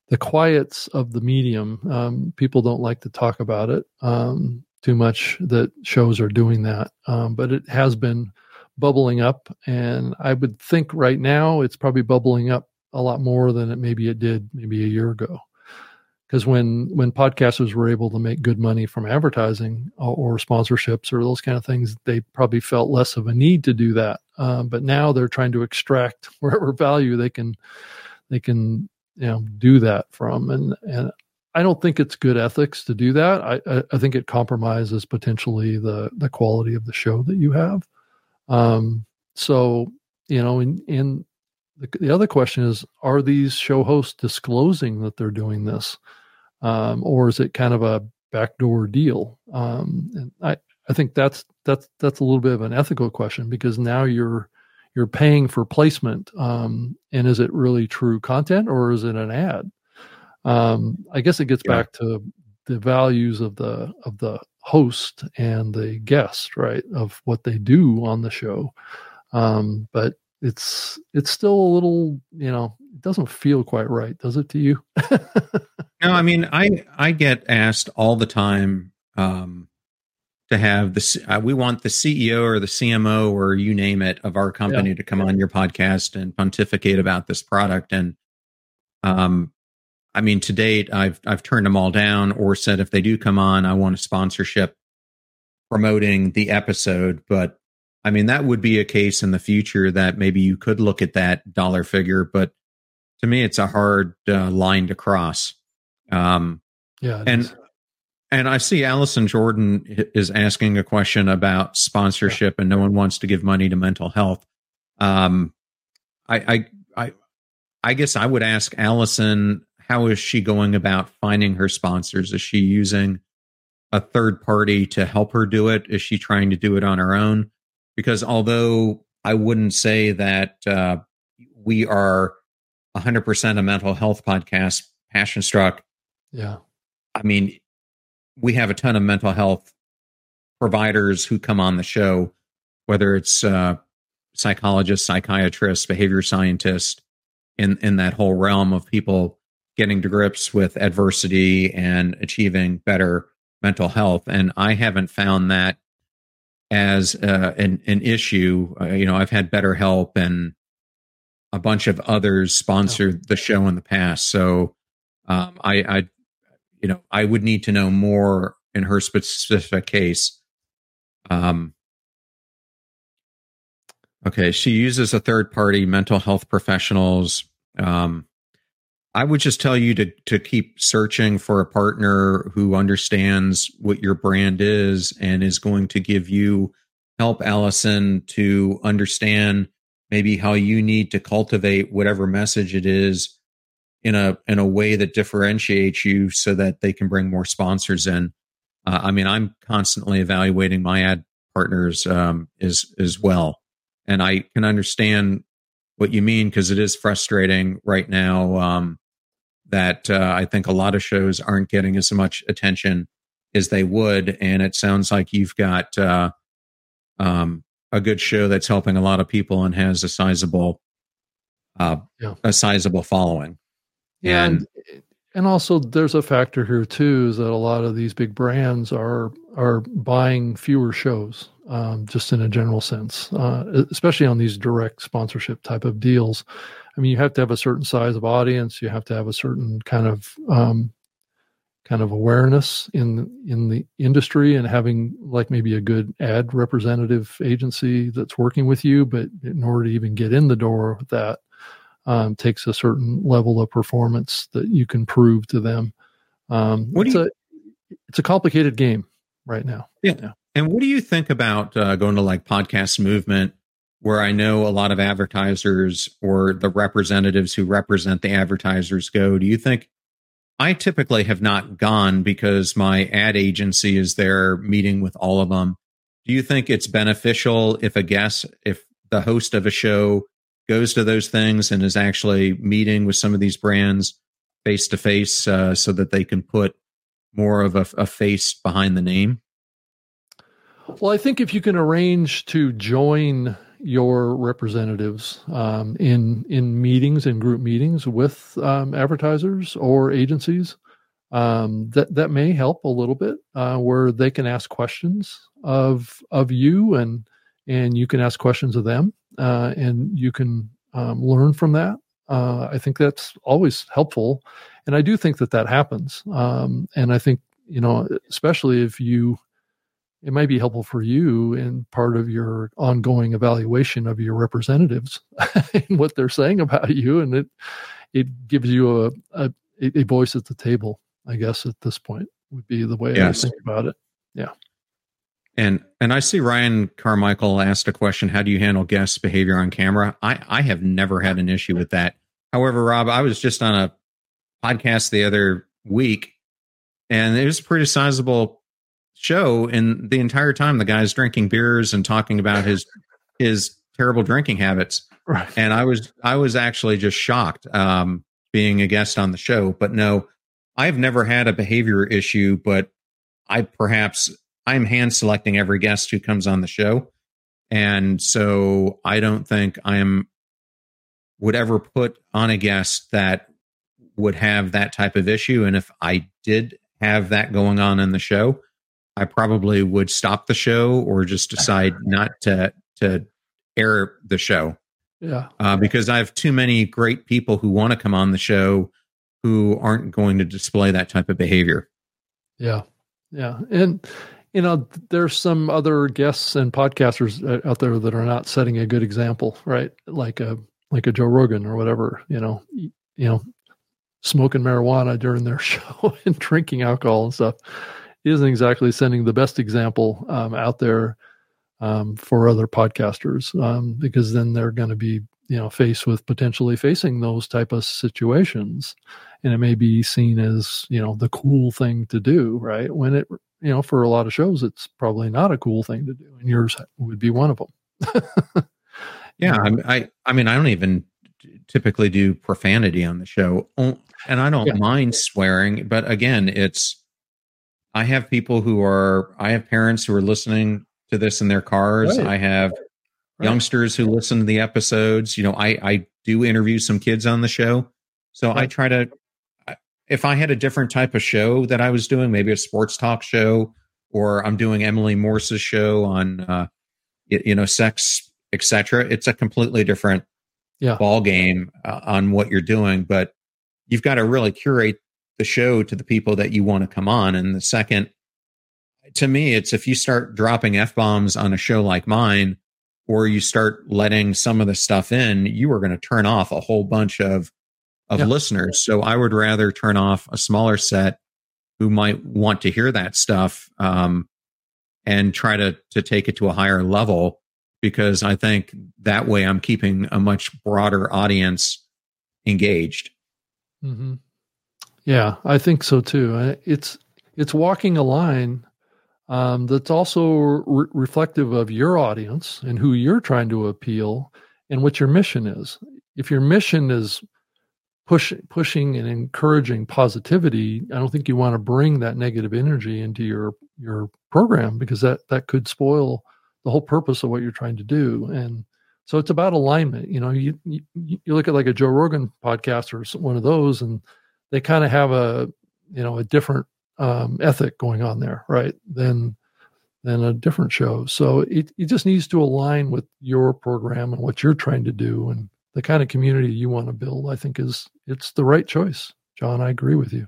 the quiets of the medium. Um, people don't like to talk about it um, too much. That shows are doing that, um, but it has been bubbling up, and I would think right now it's probably bubbling up a lot more than it maybe it did maybe a year ago because when when podcasters were able to make good money from advertising or, or, sponsorships or those kind of things they probably felt less of a need to do that um, but now they're trying to extract wherever value they can they can you know do that from and and I don't think it's good ethics to do that. I, I think it compromises potentially the the quality of the show that you have. Um, so you know, in in the, the other question is are these show hosts disclosing that they're doing this um, or is it kind of a backdoor deal um, and i i think that's that's that's a little bit of an ethical question because now you're you're paying for placement um, and is it really true content or is it an ad? Um, i guess it gets yeah. back to the values of the of the host and the guest right of what they do on the show. Um, but it's it's still a little you know it doesn't feel quite right does it to you? No i mean i i get asked all the time um to have the uh, we want the ceo or the cmo or you name it of our company yeah. to come on your podcast and pontificate about this product and um i mean to date i've i've turned them all down or said if they do come on i want a sponsorship promoting the episode but I mean, that would be a case in the future that maybe you could look at that dollar figure, but to me, it's a hard uh, line to cross. Um, yeah, and is. And I see Allison Jordan is asking a question about sponsorship, and no one wants to give money to mental health. Um, I, I, I, I guess I would ask Allison, how is she going about finding her sponsors? Is she using a third party to help her do it? Is she trying to do it on her own? because although I wouldn't say that uh, we are 100% a mental health podcast, Passion Struck. Yeah. I mean, we have a ton of mental health providers who come on the show, whether it's uh, psychologists, psychiatrists, behavior scientists, in in that whole realm of people getting to grips with adversity and achieving better mental health. And I haven't found that as uh, an an issue. Uh, you know, I've had BetterHelp and a bunch of others sponsor oh. the show in the past. So um, I, I, you know, I would need to know more in her specific case. Um, okay, she uses a third party mental health professionals. Um, I would just tell you to to keep searching for a partner who understands what your brand is and is going to give you help Allison to understand maybe how you need to cultivate whatever message it is in a in a way that differentiates you so that they can bring more sponsors in. Uh, I mean, I'm constantly evaluating my ad partners um, as as well, and I can understand what you mean because it is frustrating right now. Um, that uh, I think a lot of shows aren't getting as much attention as they would. And it sounds like you've got uh, um, a good show that's helping a lot of people and has a sizable, uh, yeah. a sizable following. And, and also there's a factor here too is that a lot of these big brands are are buying fewer shows, um, just in a general sense, uh, especially on these direct sponsorship type of deals. I mean, you have to have a certain size of audience. You have to have a certain kind of um, kind of awareness in in the industry and having like maybe a good ad representative agency that's working with you. But in order to even get in the door with that, um, takes a certain level of performance that you can prove to them. Um, what it's you, a it's a complicated game right now. Yeah. yeah. And what do you think about uh, going to like podcast movement where I know a lot of advertisers or the representatives who represent the advertisers go, do you think I typically have not gone because my ad agency is there meeting with all of them? Do you think it's beneficial if a guest, if the host of a show goes to those things and is actually meeting with some of these brands face to face so that they can put more of a, a face behind the name? Well, I think if you can arrange to join your representatives um, in in meetings and group meetings with um, advertisers or agencies. Um, that that may help a little bit, uh, where they can ask questions of of you, and and you can ask questions of them, uh, and you can um, learn from that. Uh, I think that's always helpful, and I do think that that happens. Um, and I think you know, especially if you it might be helpful for you in part of your ongoing evaluation of your representatives and what they're saying about you and it it gives you a, a, a voice at the table i guess at this point would be the way yes. i think about it yeah and and i see ryan carmichael asked a question how do you handle guest behavior on camera? I i have never had an issue with that. However rob i was just on a podcast the other week and it was a pretty sizable show and the entire time the guy's drinking beers and talking about his his terrible drinking habits. Right. and i was i was actually just shocked um being a guest on the show but no i've never had a behavior issue but i perhaps i'm hand selecting every guest who comes on the show and so i don't think i'm would ever put on a guest that would have that type of issue and if i did have that going on in the show I probably would stop the show or just decide not to to air the show. Yeah. Uh, because I have too many great people who want to come on the show who aren't going to display that type of behavior. Yeah. Yeah. And you know, there's some other guests and podcasters out there that are not setting a good example, right? Like a like a Joe Rogan or whatever, you know, you know, smoking marijuana during their show and drinking alcohol and stuff isn't exactly sending the best example um, out there um, for other podcasters um, because then they're going to be you know faced with potentially facing those type of situations and it may be seen as you know the cool thing to do right when it you know for a lot of shows it's probably not a cool thing to do and yours would be one of them yeah I, I mean i don't even typically do profanity on the show and i don't yeah. mind swearing but again it's I have people who are, I have parents who are listening to this in their cars. Right. I have right. youngsters who listen to the episodes. You know, I, I do interview some kids on the show. So right. I try to, if I had a different type of show that I was doing, maybe a sports talk show, or I'm doing Emily Morse's show on, uh, you know, sex, etc. It's a completely different yeah. ball game uh, on what you're doing, but you've got to really curate the show to the people that you want to come on. And the second, to me, it's if you start dropping F bombs on a show like mine, or you start letting some of the stuff in, you are going to turn off a whole bunch of, of yeah. listeners. So I would rather turn off a smaller set who might want to hear that stuff, um, and try to, to take it to a higher level because I think that way I'm keeping a much broader audience engaged. Mm-hmm. Yeah, I think so too. It's it's walking a line um, that's also re- reflective of your audience and who you're trying to appeal and what your mission is. If your mission is push, pushing and encouraging positivity, I don't think you want to bring that negative energy into your your program because that that could spoil the whole purpose of what you're trying to do. And so it's about alignment. You know, you you, you look at like a Joe Rogan podcast or one of those, and they kind of have a you know a different um, ethic going on there, right? Than than a different show. So it, it just needs to align with your program and what you're trying to do and the kind of community you want to build. I think is it's the right choice, John. I agree with you.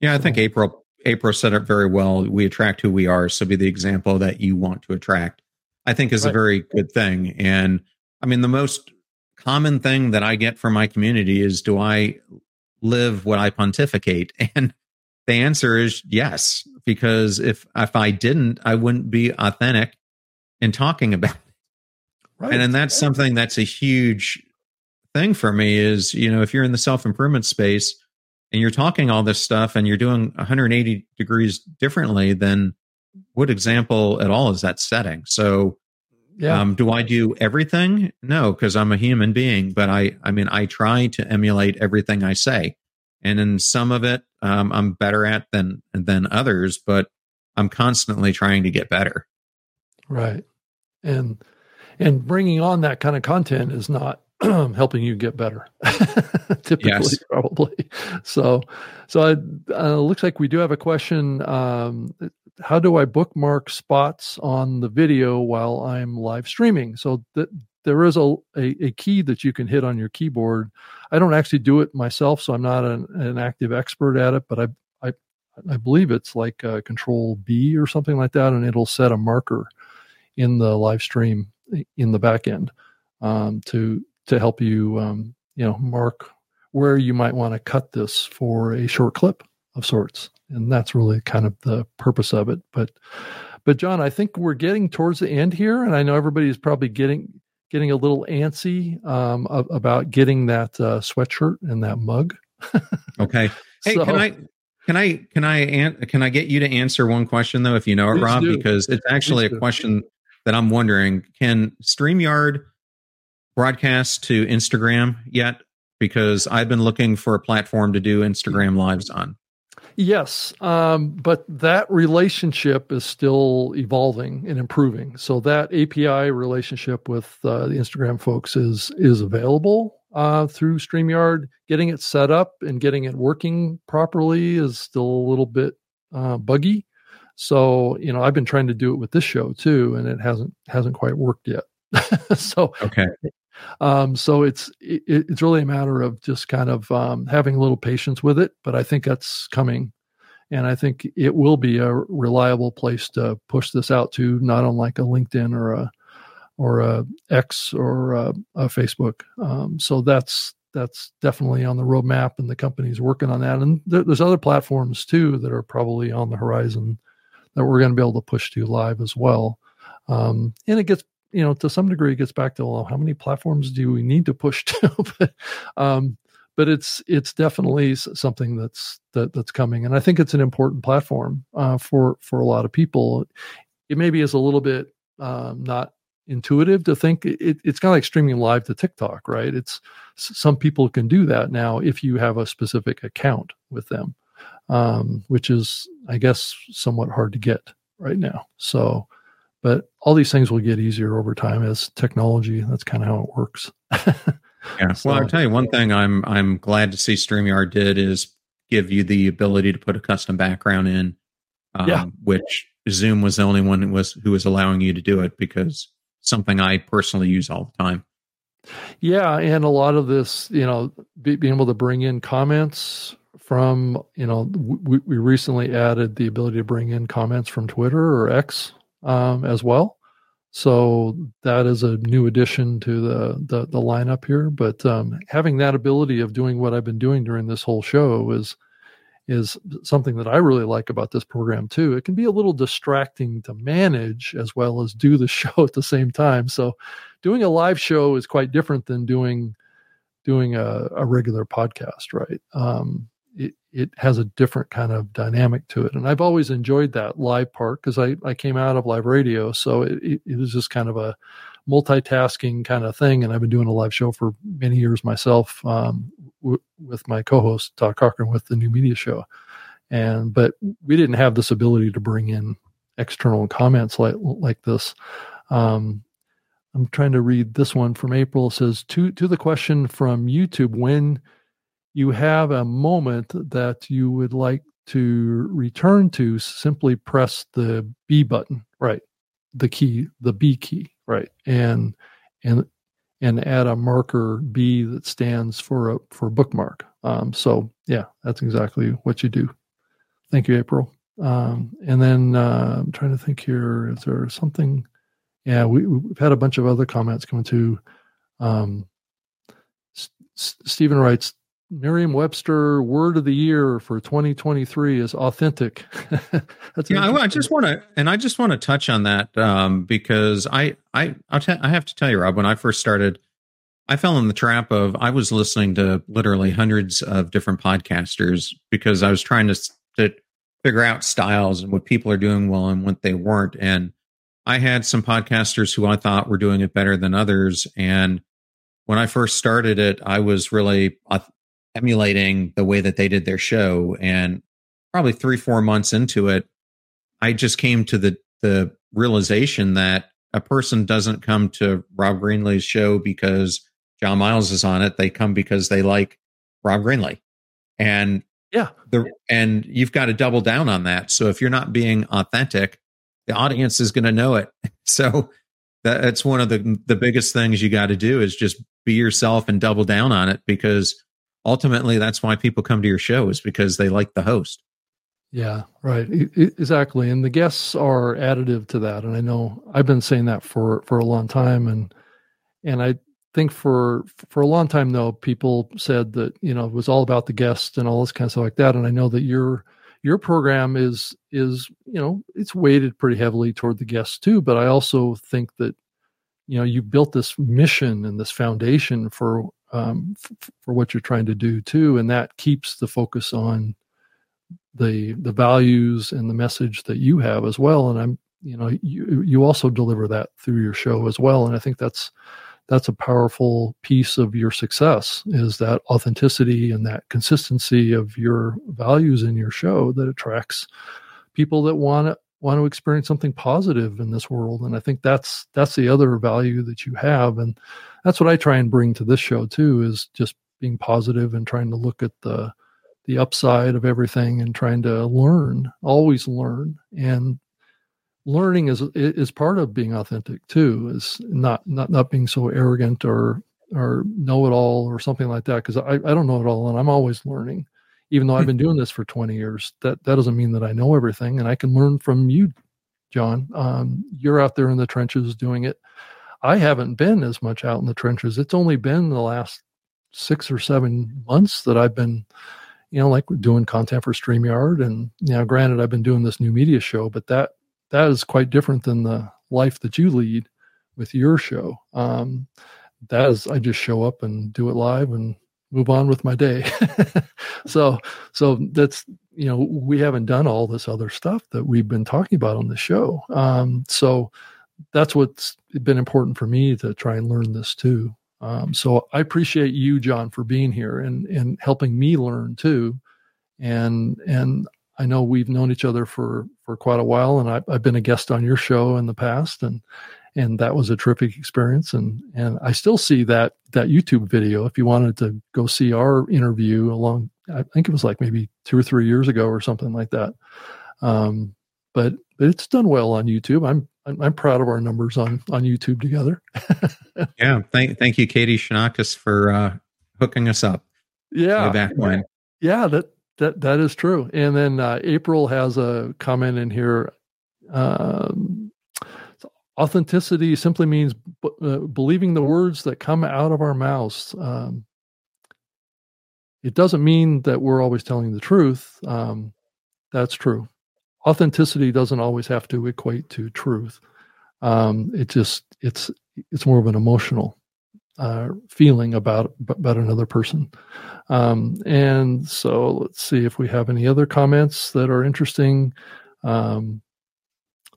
Yeah, I think April April said it very well. We attract who we are. So be the example that you want to attract. I think is right. a very good thing. And I mean, the most common thing that I get from my community is, do I live what I pontificate? And the answer is yes, because if if I didn't, I wouldn't be authentic in talking about it. Right. And, and that's something that's a huge thing for me is, you know, if you're in the self improvement space and you're talking all this stuff and you're doing 180 degrees differently, then what example at all is that setting? So yeah. Um, do I do everything? No, because I'm a human being. But I, I mean, I try to emulate everything I say, and in some of it, um, I'm better at than than others. But I'm constantly trying to get better. Right, and and bringing on that kind of content is not helping you get better typically yes. probably. So so it uh, looks like we do have a question um, how do i bookmark spots on the video while i'm live streaming? So that there is a, a, a, key that you can hit on your keyboard. I don't actually do it myself so i'm not an, an active expert at it but i i, I believe it's like control b or something like that and it'll set a marker in the live stream in the back end um, to to help you um, you know mark where you might want to cut this for a short clip of sorts. And that's really kind of the purpose of it. But but john i think we're getting towards the end here and i know everybody is probably getting getting a little antsy um, about getting that uh, sweatshirt and that mug. Okay. Hey so, can i can I can I an, can I get you to answer one question though, if you know it, Rob? Do. Because it's actually please a question that I'm wondering: Can StreamYard broadcast to Instagram yet? Because I've been looking for a platform to do Instagram lives on. Yes, um, but that relationship is still evolving and improving. So that API relationship with uh, the Instagram folks is is available uh, through StreamYard. Getting it set up and getting it working properly is still a little bit uh, buggy. So you know, I've been trying to do it with this show too, and it hasn't hasn't quite worked yet. so okay. Um, so it's it, it's really a matter of just kind of um, having a little patience with it, but I think that's coming, and I think it will be a reliable place to push this out to, not on like a LinkedIn or a or a X or a, a Facebook. Um, so that's that's definitely on the roadmap, and the company's working on that. And there, there's other platforms too that are probably on the horizon that we're going to be able to push to live as well. Um, and it gets you know to some degree it gets back to well, how many platforms do we need to push to? but um, but it's it's definitely something that's that that's coming, and I think it's an important platform uh, for for a lot of people. It maybe is a little bit um, not intuitive to think it, it's kind of like streaming live to TikTok, right? It's some people can do that now if you have a specific account with them, um, which is, I guess, somewhat hard to get right now. So, but all these things will get easier over time as technology. That's kind of how it works. yeah. So, well, I'll tell you one thing. I'm I'm glad to see StreamYard did is give you the ability to put a custom background in, um, yeah. which Zoom was the only one who was who was allowing you to do it because something I personally use all the time. Yeah, and a lot of this, you know, be, being able to bring in comments from, you know, we, we recently added the ability to bring in comments from Twitter or X um, as well. So that is a new addition to the the, the lineup here. But um, having that ability of doing what I've been doing during this whole show is is something that I really like about this program too. It can be a little distracting to manage as well as do the show at the same time. So doing a live show is quite different than doing doing a, a regular podcast, right? Um, it, it has a different kind of dynamic to it. And I've always enjoyed that live part because I, I came out of live radio. So it, it, was just kind of a multitasking kind of thing. And I've been doing a live show for many years myself um, w- with my co-host Todd Cochran with the New Media Show. And but we didn't have this ability to bring in external comments like like this. Um, I'm trying to read this one from April. It says to to the question from YouTube when you have a moment that you would like to return to, simply press the B button, right? The key, the B key, right? And and and add a marker B that stands for a for a bookmark. Um, so yeah, that's exactly what you do. Thank you, April. Um, and then uh, I'm trying to think here. Is there something? Yeah, we, have had a bunch of other comments coming to. Um, S- Stephen writes, Merriam-Webster word of the year for 2023 is authentic. That's yeah. I, I, just want to, and I just want to touch on that um, because I, I, I'll t- I have to tell you, Rob, when I first started, I fell in the trap of I was listening to literally hundreds of different podcasters because I was trying to to figure out styles and what people are doing well and what they weren't. And I had some podcasters who I thought were doing it better than others, and when I first started it, I was really emulating the way that they did their show. And probably three, four months into it, I just came to the, the realization that a person doesn't come to Rob Greenlee's show because John Miles is on it. They come because they like Rob Greenlee. And yeah, the and you've got to double down on that. So if you're not being authentic, the audience is going to know it. So that's one of the the biggest things you got to do is just be yourself and double down on it because ultimately that's why people come to your show is because they like the host. Yeah, right. exactly. And the guests are additive to that. And I know I've been saying that for for a long time and and I think for for a long time though people said that, you know, it was all about the guest and all this kind of stuff like that and I know that your your program is is, you know, it's weighted pretty heavily toward the guests too, but I also think that you know, you built this mission and this foundation for um, f- for what you're trying to do too and that keeps the focus on the the values and the message that you have as well and i'm you know you you also deliver that through your show as well and i think that's that's a powerful piece of your success is that authenticity and that consistency of your values in your show that attracts people that want to want to experience something positive in this world and i think that's that's the other value that you have and that's what i try and bring to this show too is just being positive and trying to look at the the upside of everything and trying to learn, always learn. And learning is is part of being authentic too, is not not not being so arrogant or or know it all or something like that. Because I, I don't know it all and I'm always learning. Even though I've been doing this for 20 years, that that doesn't mean that I know everything and I can learn from you, John. Um, you're out there in the trenches doing it. I haven't been as much out in the trenches. It's only been the last six or seven months that I've been you know, like doing content for StreamYard. And you know, granted, I've been doing this new media show, but that that is quite different than the life that you lead with your show. Um, that is, I just show up and do it live and move on with my day. so, so that's you know, we haven't done all this other stuff that we've been talking about on the show. Um, so that's what's been important for me to try and learn this too. Um, so I appreciate you, John, for being here and and helping me learn too. And and I know we've known each other for for quite a while, and I, I've been a guest on your show in the past, and and that was a terrific experience. And and I still see that that YouTube video. If you wanted to go see our interview along, I think it was like maybe two or three years ago or something like that. Um, but but it's done well on YouTube. I'm I'm, I'm proud of our numbers on on YouTube together. yeah, thank thank you, Katie Shanakis, for uh, hooking us up. Yeah, back when. Yeah, that that that is true. And then uh, April has a comment in here. Um, authenticity simply means b- uh, believing the words that come out of our mouths. Um, it doesn't mean that we're always telling the truth. Um, that's true authenticity doesn't always have to equate to truth. Um, it just it's it's more of an emotional uh, feeling about about another person. Um, and so let's see if we have any other comments that are interesting. Um,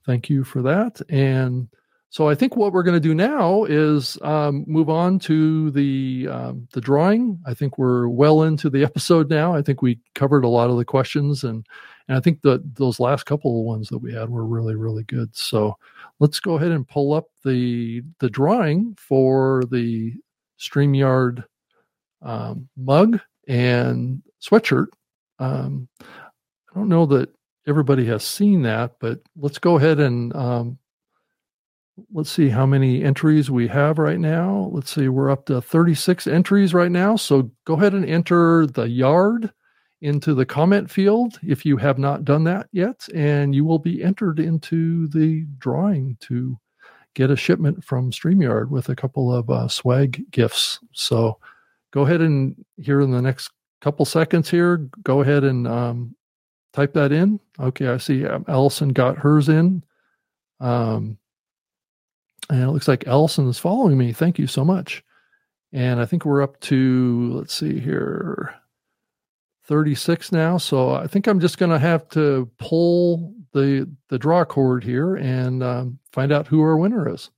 thank you for that. And so I think what we're going to do now is um, move on to the um, the drawing. I think we're well into the episode now. I think we covered a lot of the questions and and I think that those last couple of ones that we had were really, really good. So let's go ahead and pull up the the drawing for the StreamYard um, mug and sweatshirt. Um, I don't know that everybody has seen that, but let's go ahead and um, let's see how many entries we have right now. Let's see, we're up to 36 entries right now. So go ahead and enter the yard into the comment field if you have not done that yet, and you will be entered into the drawing to get a shipment from StreamYard with a couple of uh, swag gifts. So go ahead and here in the next couple seconds here, go ahead and um, type that in. Okay, I see um, Allison got hers in. Um, and it looks like Allison is following me. Thank you so much. And I think we're up to, let's see here, 36 now. So I think I'm just going to have to pull the the draw cord here and um, find out who our winner is.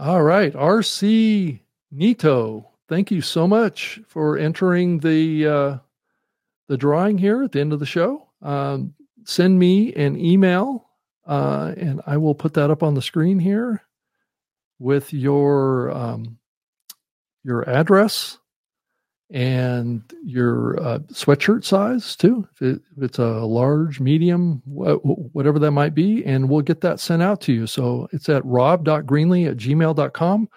All right, RC Nito. thank you so much for entering the uh, the drawing here at the end of the show. Um, send me an email, uh, and I will put that up on the screen here with your um, your address and your uh, sweatshirt size too. If, it, if, it's a large, medium, wh- whatever that might be, and we'll get that sent out to you. So it's at rob.greenlee at gmail.com.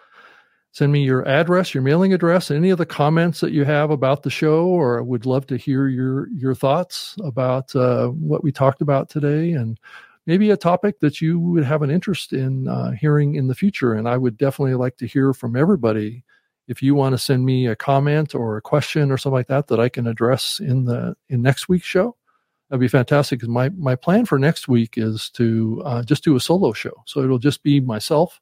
Send me your address, your mailing address, any of the comments that you have about the show, or I would love to hear your your thoughts about uh, what we talked about today, and maybe a topic that you would have an interest in uh, hearing in the future. And I would definitely like to hear from everybody if you want to send me a comment or a question or something like that that I can address in the in next week's show, that'd be fantastic. Because my my plan for next week is to uh, just do a solo show, so it'll just be myself,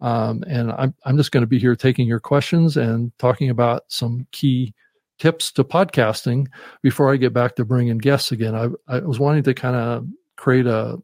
um, and I'm I'm just going to be here taking your questions and talking about some key tips to podcasting before I get back to bringing guests again. I I was wanting to kind of create a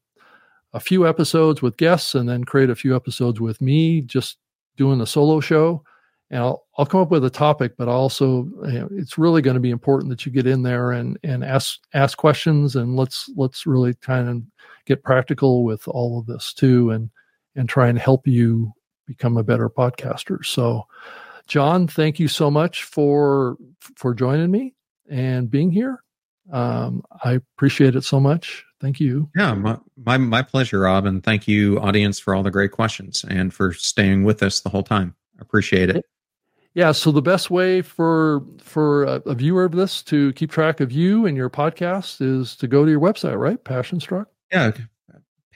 a few episodes with guests and then create a few episodes with me just doing the solo show and I'll, I'll come up with a topic, but also you know, it's really going to be important that you get in there and, and ask, ask questions and let's, let's really kind of get practical with all of this too. And, and try and help you become a better podcaster. So John, thank you so much for, for joining me and being here. Um, I appreciate it so much. Thank you. Yeah, my, my, my pleasure, Rob. And thank you audience for all the great questions and for staying with us the whole time. Appreciate it. Yeah, so the best way for for a, a, viewer of this to keep track of you and your podcast is to go to your website, right? Passionstruck. Yeah,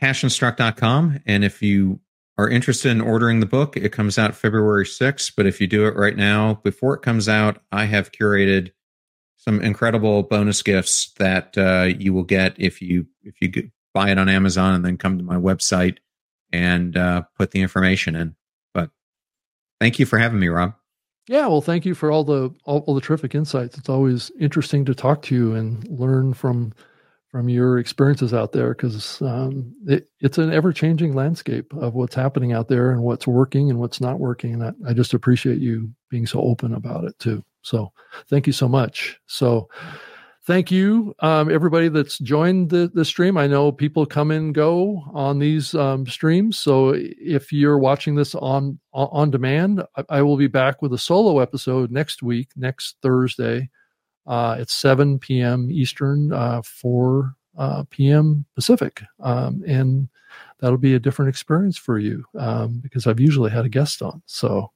passionstruck.com. And if you are interested in ordering the book, it comes out February 6th. But if you do it right now, before it comes out, I have curated some incredible bonus gifts that uh, you will get if you if you buy it on Amazon and then come to my website and uh, put the information in. But thank you for having me, Rob. Yeah, well, thank you for all the all, all, the terrific insights. It's always interesting to talk to you and learn from from your experiences out there because um, it, it's an ever changing landscape of what's happening out there and what's working and what's not working. And I, I just appreciate you being so open about it too. So, thank you so much. So thank you, um, everybody that's joined the, the stream. I know people come and go on these um, streams. So if you're watching this on on demand, I, I, will be back with a solo episode next week, next Thursday, uh, at 7 p.m. Eastern, uh, 4 uh, p.m. Pacific, um, and that'll be a different experience for you um, because I've usually had a guest on. So.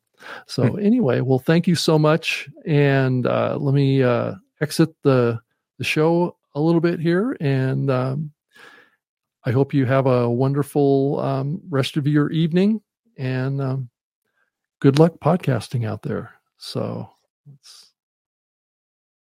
So hmm. anyway, well, thank you so much, and uh, let me uh, exit the the show a little bit here. And um, I hope you have a wonderful um, rest of your evening and um, good luck podcasting out there. So